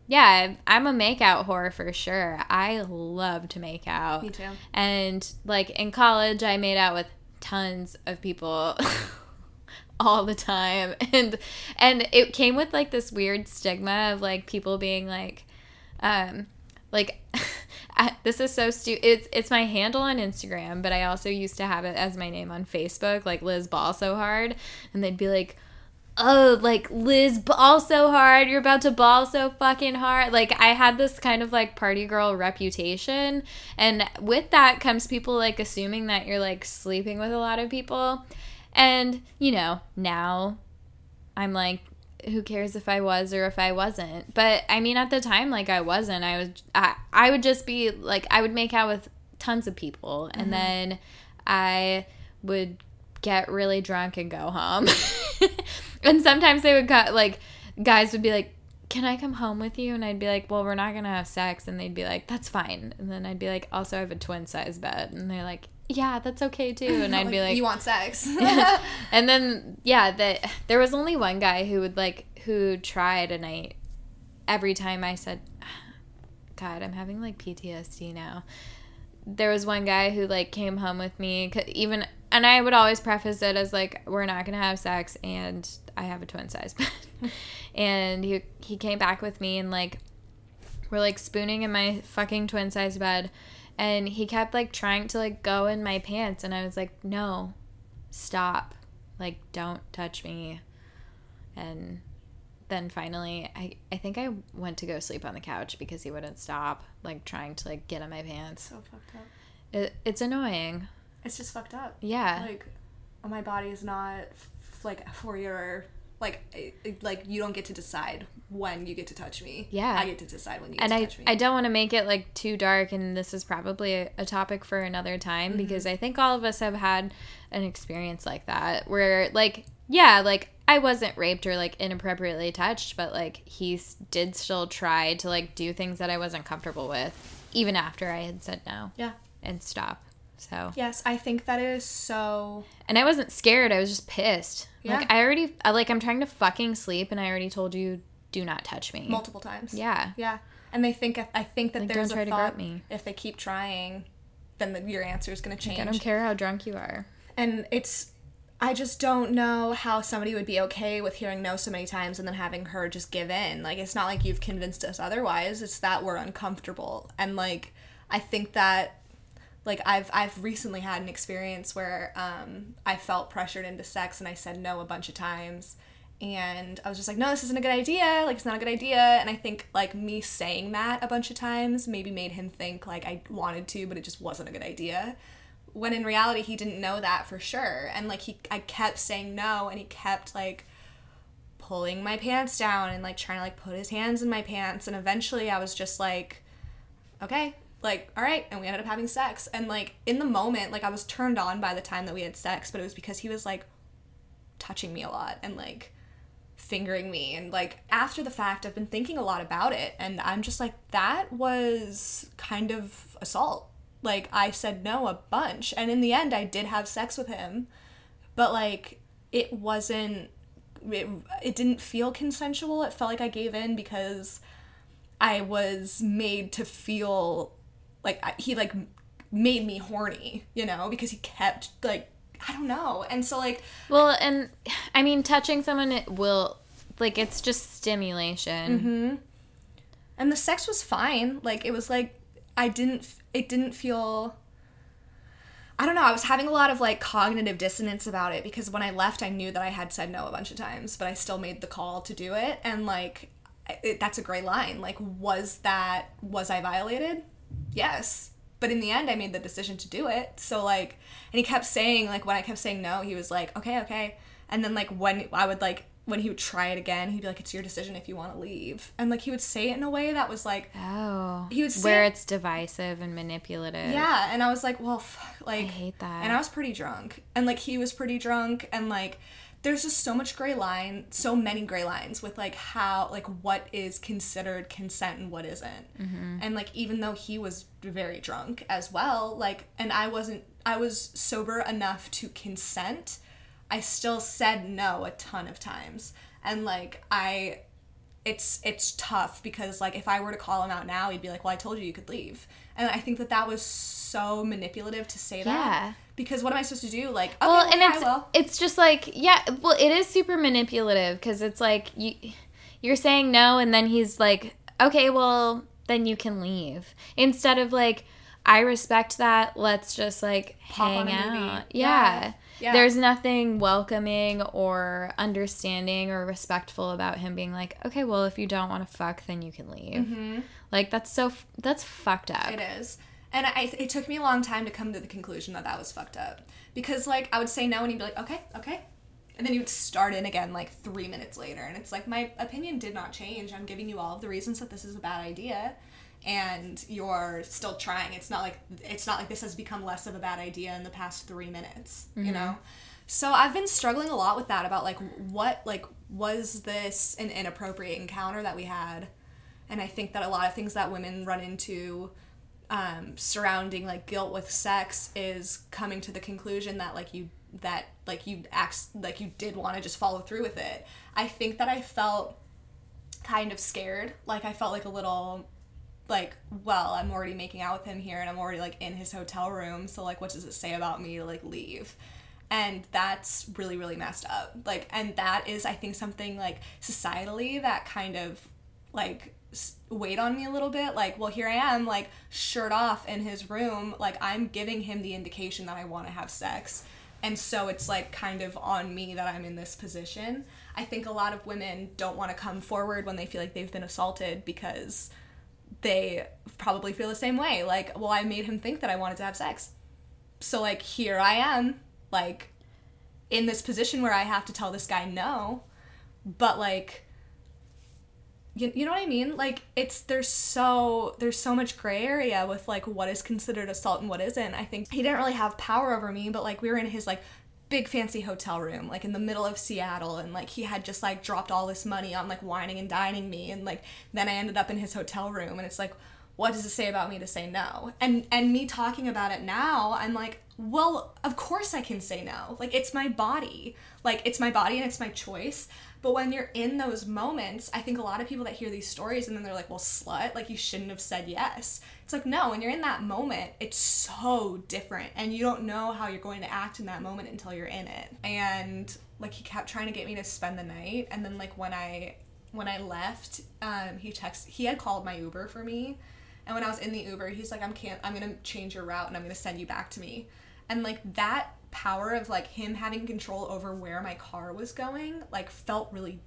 yeah, I'm a makeout whore for sure. I love to make out, Me too. and like in college, I made out with tons of people. *laughs* all the time. *laughs* And and it came with like this weird stigma of like people being like um like *laughs* I, this is so stupid it's it's my handle on instagram but i also used to have it as my name on facebook like liz ball so hard. And they'd be like oh like liz ball so hard you're about to ball so fucking hard. Like i had this kind of like party girl reputation. And with that comes people like assuming that you're like sleeping with a lot of people and you know now i'm like who cares if i was or if i wasn't? But i mean at the time like i wasn't. I was i, I would just be like i would make out with tons of people. And mm-hmm. then i would get really drunk and go home. *laughs* And sometimes they would cut like guys would be like can i come home with you? And i'd be like well we're not gonna have sex. And they'd be like that's fine. And then i'd be like also i have a twin size bed. And they're like yeah that's okay too and i'd *laughs* be like you want sex? *laughs* *laughs* and then yeah, that there was only one guy who would like who tried, and I every time I said, *sighs* "God, I'm having like PTSD now." There was one guy who like came home with me, even, and I would always preface it as like, "We're not gonna have sex," and I have a twin size bed, and he he came back with me and like we're like spooning in my fucking twin size bed and he kept like trying to like go in my pants and I was like, "No. Stop. Like don't touch me." And then finally I I think I went to go sleep on the couch because he wouldn't stop like trying to like get in my pants. So fucked up. It, it's annoying. It's just fucked up. Yeah. Like, my body is not f- like for your like it- it- like you don't get to decide when you get to touch me. Yeah. I get to decide when you get and to I, touch me. I don't want to make it like too dark and this is probably a, a topic for another time Mm-hmm. because i think all of us have had an experience like that where like yeah like i wasn't raped or like inappropriately touched but like he did still try to like do things that i wasn't comfortable with even after i had said no yeah. and stop so Yes, I think that is so. and i wasn't scared i was just pissed Yeah. like i already I, like i'm trying to fucking sleep and i already told you do not touch me multiple times. yeah Yeah. And they think I think that Like, there's don't try a to thought me. if they keep trying, then the, your answer is going to change. i don't care how drunk you are And it's I just don't know how somebody would be okay with hearing no so many times and then having her just give in. Like it's not like you've convinced us otherwise. It's that we're uncomfortable. And like I think that like I've I've recently had an experience where um I felt pressured into sex and I said no a bunch of times and I was just like, no, this isn't a good idea. Like, it's not a good idea. And I think, like, me saying that a bunch of times maybe made him think, like, I wanted to, but it just wasn't a good idea. When in reality, he didn't know that for sure. And, like, he, I kept saying no, and he kept, like, pulling my pants down and, like, trying to, like, put his hands in my pants. And eventually I was just like, okay, like, all right. And we ended up having sex. And, like, in the moment, like, I was turned on by the time that we had sex, but it was because he was, like, touching me a lot and, like, fingering me and like after the fact I've been thinking a lot about it and I'm just like that was kind of assault. Like I said no a bunch and in the end I did have sex with him but like it wasn't it, it didn't feel consensual. It felt like I gave in because I was made to feel like I, he like made me horny, you know, because he kept like I don't know. And so like Well, and I mean, touching someone it will, like, it's just stimulation. Mm-hmm. and the sex was fine like it was like i didn't it didn't feel i don't know i was having a lot of like cognitive dissonance about it because when i left i knew that i had said no a bunch of times but i still made the call to do it and like it, that's a gray line like was that was i violated yes but in the end i made the decision to do it so like and he kept saying like when i kept saying no he was like okay okay and then like when i would like when he would try it again he'd be like it's your decision if you want to leave and like he would say it in a way that was like Oh. He would say- Where it's divisive and manipulative. yeah and i was like well fuck like I hate that. and i was pretty drunk and like he was pretty drunk and like there's just so much gray line so many gray lines with like how like what is considered consent and what isn't Mm-hmm. and like even though he was very drunk as well like and i wasn't i was sober enough to consent i still said no a ton of times and like i it's it's tough because like if I were to call him out now, he'd be like, "Well, I told you you could leave," and I think that that was so manipulative to say Yeah. that. Because what am I supposed to do? Like, okay, Well, well, and yeah, it's I will. it's just like yeah. Well, it is super manipulative because it's like you you're saying no, and then he's like, okay, well then you can leave instead of like. I respect that. Let's just like Pop hang on a movie. out. Yeah. Yeah. Yeah. There's nothing welcoming or understanding or respectful about him being like, okay, well, if you don't want to fuck, then you can leave. Like that's so f- that's fucked up. Mm-hmm. It is. And I, it took me a long time to come to the conclusion that that was fucked up. Because, like, I would say no, and he'd be like, okay, okay. And then he would start in again, like, three minutes later. And it's like, my opinion did not change. I'm giving you all of the reasons that this is a bad idea. And you're still trying. It's not like it's not like this has become less of a bad idea in the past three minutes, you mm-hmm. know. So I've been struggling a lot with that about like what like was this an inappropriate encounter that we had, and I think that a lot of things that women run into um, surrounding like guilt with sex is coming to the conclusion that like you that like you act like you did want to just follow through with it. I think that I felt kind of scared. Like I felt like a little like well i'm already making out with him here and i'm already like in his hotel room so like what does it say about me to like leave and that's really really messed up like and that is i think something like societally that kind of like weighed on me a little bit. Like, well, here I am, like, shirt off in his room. Like, I'm giving him the indication that I want to have sex. And so it's like kind of on me that I'm in this position. I think a lot of women don't want to come forward when they feel like they've been assaulted because they probably feel the same way. Like, well, I made him think that I wanted to have sex. So, like, here I am, like, in this position where I have to tell this guy no. But, like, you, you know what I mean? Like it's there's so there's so much gray area with like what is considered assault and what isn't. I think he didn't really have power over me, but like we were in his like big fancy hotel room like in the middle of Seattle and like he had just like dropped all this money on like wining and dining me and like then I ended up in his hotel room and it's like what does it say about me to say no? And and me talking about it now, I'm like, well, of course I can say no. Like it's my body. Like it's my body and it's my choice. But when you're in those moments, I think a lot of people that hear these stories and then they're like, well, slut, like you shouldn't have said yes. It's like, no, when you're in that moment, it's so different. And you don't know how you're going to act in that moment until you're in it. And like he kept trying to get me to spend the night. And then like when I when I left, um, he texted he had called my Uber for me. And when I was in the Uber, he's like, I'm can't I'm gonna change your route and I'm gonna send you back to me. And like that power of like him having control over where my car was going like felt really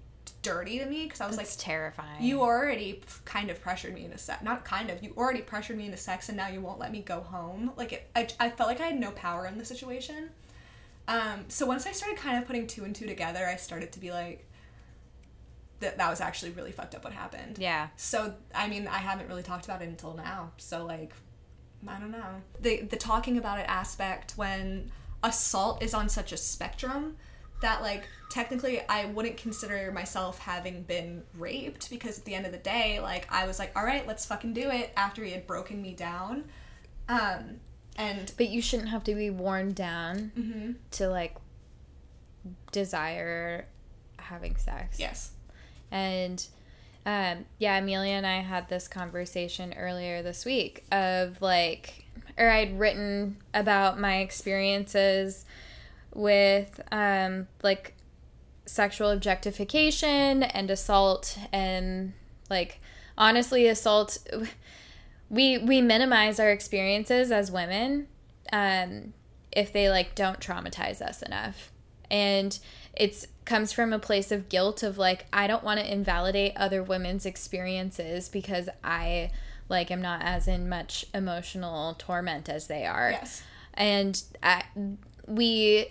dirty to me because I was It's like terrifying. you already kind of pressured me into sex not kind of you already pressured me into sex and now you won't let me go home like it, I, I felt like I had no power in the situation um so once I started kind of putting two and two together I started to be like that that was actually really fucked up what happened yeah. so I mean, I haven't really talked about it until now. So like, I don't know. The the talking about it aspect when assault is on such a spectrum that like technically I wouldn't consider myself having been raped because at the end of the day, like I was like, all right, let's fucking do it after he had broken me down. Um, and But you shouldn't have to be worn down Mm-hmm. to like desire having sex. yes, And um, yeah, Amelia and I had this conversation earlier this week of like, or I'd written about my experiences with um, like sexual objectification and assault and like honestly assault we we minimize our experiences as women um, if they like don't traumatize us enough. And it's comes from a place of guilt of like i don't want to invalidate other women's experiences because i like I'm not as in much emotional torment as they are yes, and I, we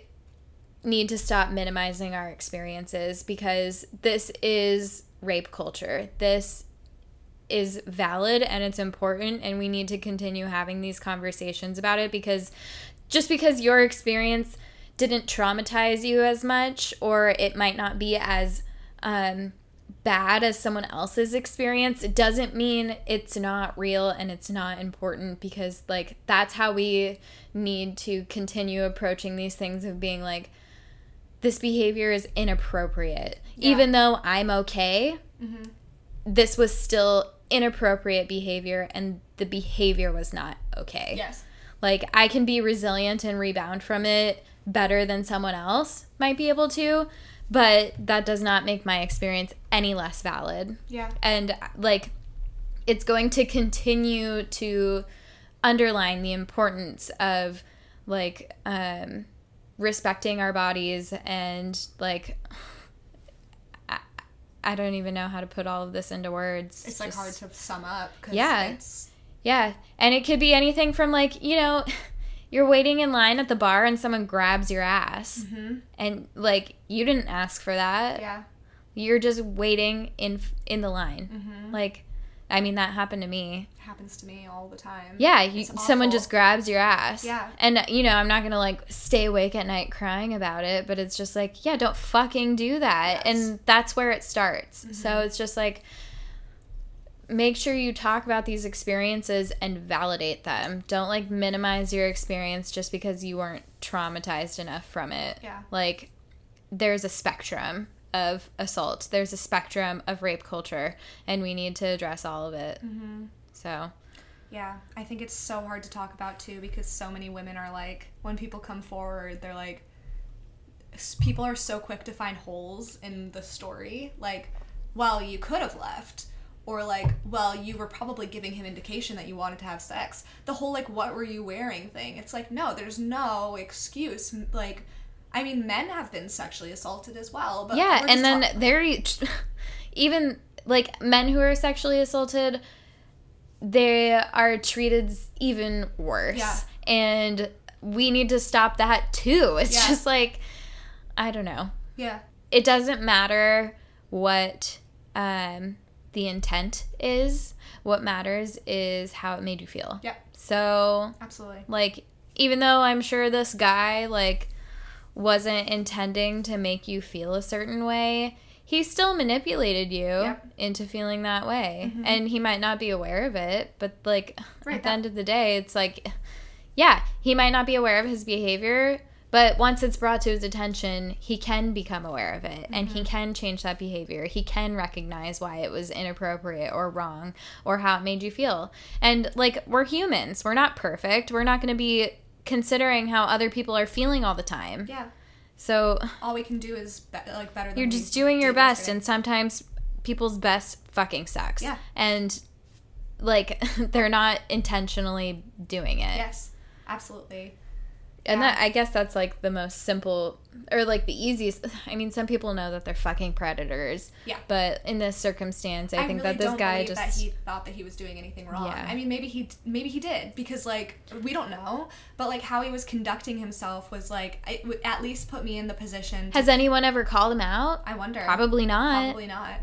need to stop minimizing our experiences because this is rape culture. This is valid and it's important, and we need to continue having these conversations about it because just because your experience didn't traumatize you as much, or it might not be as um, bad as someone else's experience, it doesn't mean it's not real and it's not important because, like, that's how we need to continue approaching these things of being like, this behavior is inappropriate. Even though I'm okay, mm-hmm. this was still inappropriate behavior and the behavior was not okay. yes, Like I can be resilient and rebound from it better than someone else might be able to, but that does not make my experience any less valid. yeah, And like it's going to continue to underline the importance of like um respecting our bodies and like *sighs* I, I don't even know how to put all of this into words. it's like Just- hard to sum up. 'cause Yeah. it's yeah. And it could be anything from like, you know, you're waiting in line at the bar and someone grabs your ass. Mm-hmm. And like you didn't ask for that. yeah, You're just waiting in in the line. Mm-hmm. Like I mean that happened to me. happens to me all the time. Yeah, you, someone just grabs your ass. Yeah. And uh, you know, I'm not to like stay awake at night crying about it, but it's just like, yeah, don't fucking do that. Yes. Mm-hmm. And that's where it starts. Mm-hmm. So it's just like make sure you talk about these experiences and validate them. Don't like minimize your experience just because you weren't traumatized enough from it. Yeah. Like there's a spectrum of assault. There's a spectrum of rape culture and we need to address all of it. Mm-hmm. So, Yeah, I think it's so hard to talk about too because so many women are like, when people come forward, they're like, people are so quick to find holes in the story. Like, well, you could have left, or like, well, you were probably giving him indication that you wanted to have sex. The whole like, what were you wearing thing. It's like, no, there's no excuse. Like, I mean, men have been sexually assaulted as well. But yeah, and then talk- they're *laughs* even like men who are sexually assaulted, they are treated even worse. Yeah. And we need to stop that too. *laughs* It's Yeah. just like I don't know. yeah, It doesn't matter what um the intent is. What matters is how it made you feel. Yep. So absolutely. like even though i'm sure this guy like wasn't intending to make you feel a certain way he still manipulated you Yep. into feeling that way mm-hmm. and he might not be aware of it but like Right, at the end of the day it's like yeah he might not be aware of his behavior but once it's brought to his attention he can become aware of it and he mm-hmm. can change that behavior he can recognize why it was inappropriate or wrong or how it made you feel and like we're humans we're not perfect we're not going to be considering how other people are feeling all the time Yeah. so All we can do is be- like better. Than you're just doing your best yesterday. and sometimes people's best fucking sucks Yeah. and like *laughs* they're not intentionally doing it yes, absolutely. And Yeah. that i guess that's like the most simple or like the easiest *sighs* i mean some people know that they're fucking predators Yeah. but in this circumstance i, think really that this guy just that he thought that he was doing anything wrong. Yeah. I mean, maybe he maybe he did because like we don't know, but like how he was conducting himself was like it at least put me in the position. To, has anyone ever called him out I wonder. probably not Probably not.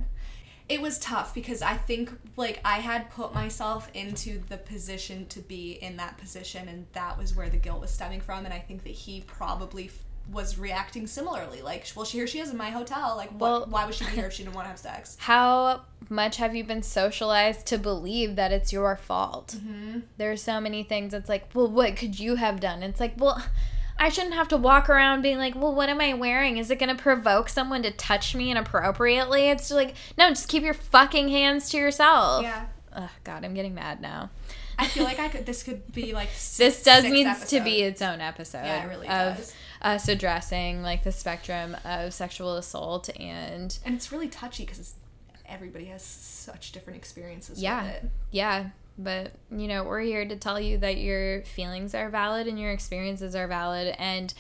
It was tough because I think like I had put myself into the position to be in that position, and that was where the guilt was stemming from. And I think that he probably f- was reacting similarly. Like, well, here she is in my hotel. Like, what, Well- why would she be here if she *laughs* didn't want to have sex? how much have you been socialized to believe that it's your fault? Mm-hmm. There's so many things. It's like, well, what could you have done? It's like, well, I shouldn't have to walk around being like, well, what am I wearing? Is it going to provoke someone to touch me inappropriately? It's like, no, just keep your fucking hands to yourself. Yeah. Ugh, God, I'm getting mad now. I feel like I could. This could be like *laughs* This does six needs to be its own episode Yeah, it really of does. us addressing like the spectrum of sexual assault and and it's really touchy because everybody has such different experiences Yeah. with it. Yeah, but you know, we're here to tell you that your feelings are valid and your experiences are valid and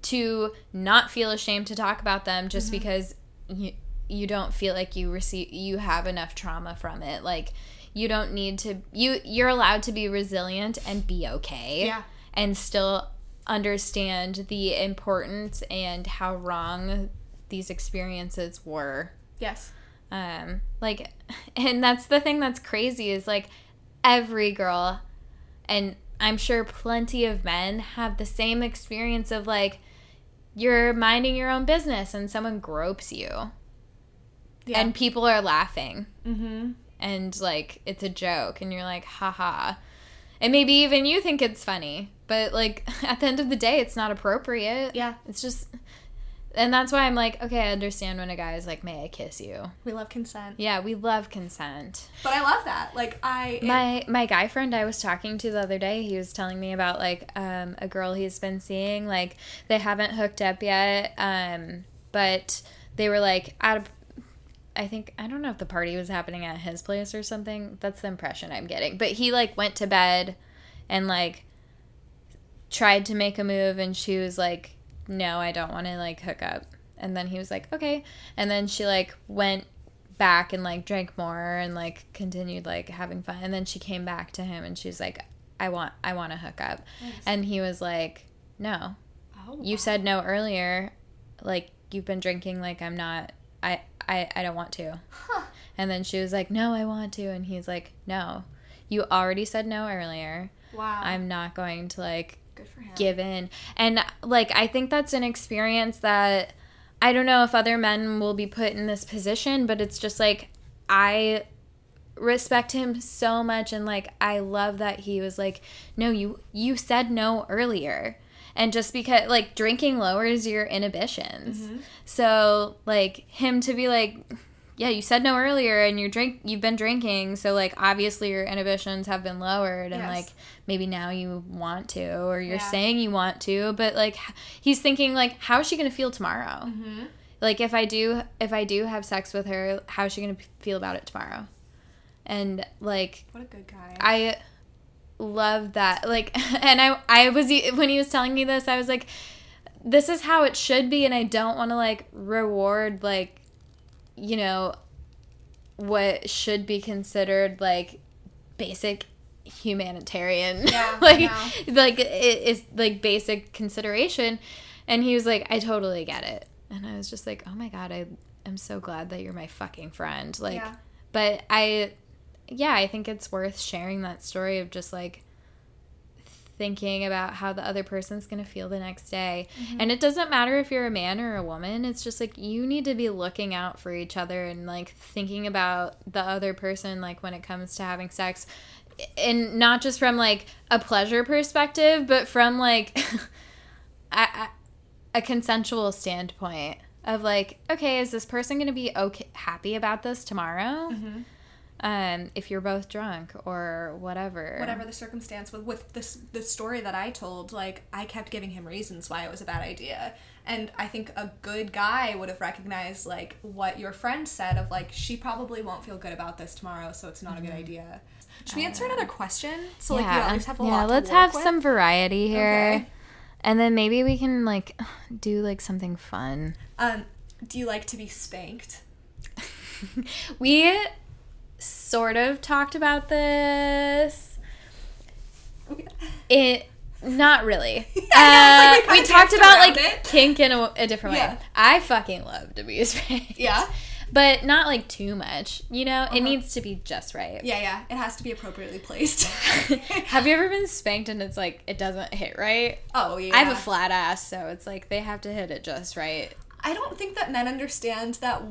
to not feel ashamed to talk about them just because you you don't feel like you receive you have enough trauma from it. Like you don't need to you you're allowed to be resilient and be okay. Yeah. And still understand the importance and how wrong these experiences were Yes. um like *laughs* and that's the thing that's crazy is like every girl and i'm sure plenty of men have the same experience of like you're minding your own business and someone gropes you Yeah. and people are laughing mm-hmm. and like it's a joke and you're like haha and maybe even you think it's funny but like *laughs* at the end of the day it's not appropriate Yeah. it's just and that's why i'm like okay i understand when a guy is like may i kiss you We love consent. yeah, we love consent. But I love that. Like I My my guy friend I was talking to the other day, he was telling me about like um, a girl he's been seeing. Like they haven't hooked up yet, um, but they were like out of. I think I don't know if the party was happening at his place or something. That's the impression I'm getting. But he like went to bed, and like tried to make a move, and she was like, "No, I don't want to like hook up." And then he was like, "Okay," and then she like went back and like drank more and like continued like having fun. And then she came back to him and she's like i want i want to hook up. And he was like no. Oh, you said no earlier. Like you've been drinking like i'm not i i, I don't want to. Huh. and then she was like no i want to. And he's like no. You already said no earlier. Wow. i'm not going to like good for him. give. And like I think that's an experience that I don't know if other men will be put in this position, but it's just like I respect him so much and like I love that he was like, "No, you you said no earlier." And just because like drinking lowers your inhibitions. Mm-hmm. So like him to be like yeah, you said no earlier and you're drink you've been drinking, so like obviously your inhibitions have been lowered and Yes. like maybe now you want to or you're Yeah. saying you want to, but like he's thinking like how is she going to feel tomorrow? Mm-hmm. Like if I do if I do have sex with her, how is she going to feel about it tomorrow? And like What a good guy. I love that. Like, *laughs* and I, I was when he was telling me this, I was like, this is how it should be, and I don't want to like reward like, you know, what should be considered like basic humanitarian, *laughs* Yeah, like, like it's like basic consideration. And he was like, I totally get it, and I was just like, oh my god, I am so glad that you're my fucking friend. Like, Yeah. but I yeah, I think it's worth sharing that story of just like thinking about how the other person's going to feel the next day. Mm-hmm. And it doesn't matter if you're a man or a woman. It's just like you need to be looking out for each other and like thinking about the other person like when it comes to having sex and not just from like a pleasure perspective, but from like *laughs* a, consensual standpoint of like, okay, is this person going to be okay happy about this tomorrow? Mm-hmm. Um, if you're both drunk or whatever. Whatever the circumstance with with this the story that I told, like I kept giving him reasons why it was a bad idea. And I think a good guy would have recognized like what your friend said of like she probably won't feel good about this tomorrow, so it's not a good idea. Should we answer another question? So like you least have a Uh, yeah, lot to let's have with? some variety here. Okay. And then maybe we can like *sighs* do like something fun. Um, do you like to be spanked? *laughs* We sort of talked about this. It not really. *laughs* Yeah, yeah, it's like Uh, we talked about like it. kink in a, a different way. I fucking love to be spanked. Yeah. But not like too much. You know, Uh-huh. it needs to be just right. Yeah, yeah. It has to be appropriately placed. *laughs* Have you ever been spanked and it's like it doesn't hit right? oh yeah. I have a flat ass, so it's like they have to hit it just right. I don't think that men understand that.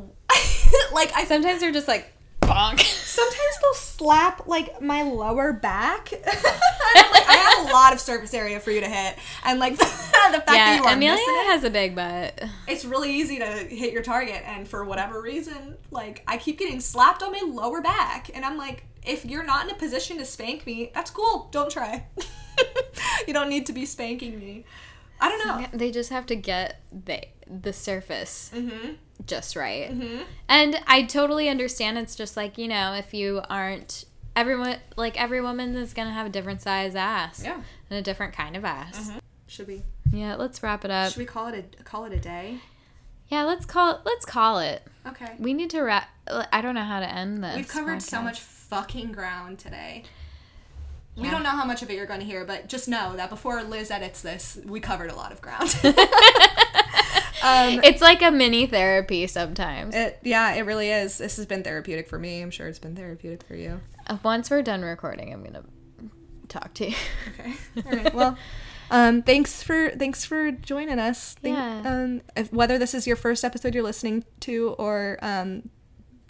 *laughs* like I Sometimes they're just like bonk. *laughs* sometimes they'll slap like my lower back. *laughs* Like, I have a lot of surface area for you to hit, and like *laughs* the fact that yeah, you are Amelia missing it, has a big butt. it's really easy to hit your target. And for whatever reason, like I keep getting slapped on my lower back, and I'm like, if you're not in a position to spank me, that's cool. Don't try. you don't need to be spanking me. I don't know. They just have to get the the surface Mm-hmm. Just right. Mm-hmm. And I totally understand. It's just like you know, if you aren't everyone like every woman is gonna have a different size ass Yeah. and a different kind of ass. Mm-hmm. Should we? Yeah, let's wrap it up. Should we call it a call it a day? Yeah, let's call it. let's call it. Okay. We need to wrap. I don't know how to end this. We've covered so much fucking ground today. We Yeah. don't know how much of it you're going to hear, but just know that before Liz edits this, we covered a lot of ground. *laughs* um, It's like a mini therapy sometimes. it, yeah, it really is. This has been therapeutic for me. I'm sure it's been therapeutic for you. Uh, Once we're done recording, I'm gonna talk to you. Okay. All right. Well, um, thanks for thanks for joining us. Thank, Yeah. Um, if, whether this is your first episode you're listening to or um,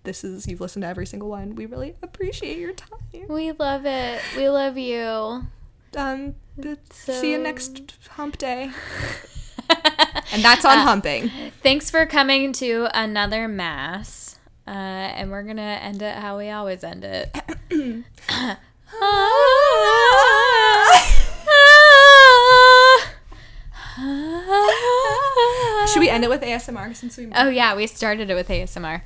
this is you've listened to every single one, we really appreciate your time. We love it. We love you. Um, th- see you next hump day. *laughs* And that's on humping. Thanks for coming to another mass. Uh, and we're gonna end it how we always end it. *coughs* *coughs* Should we end it with ASMR since we? Oh yeah, we started it with ASMR.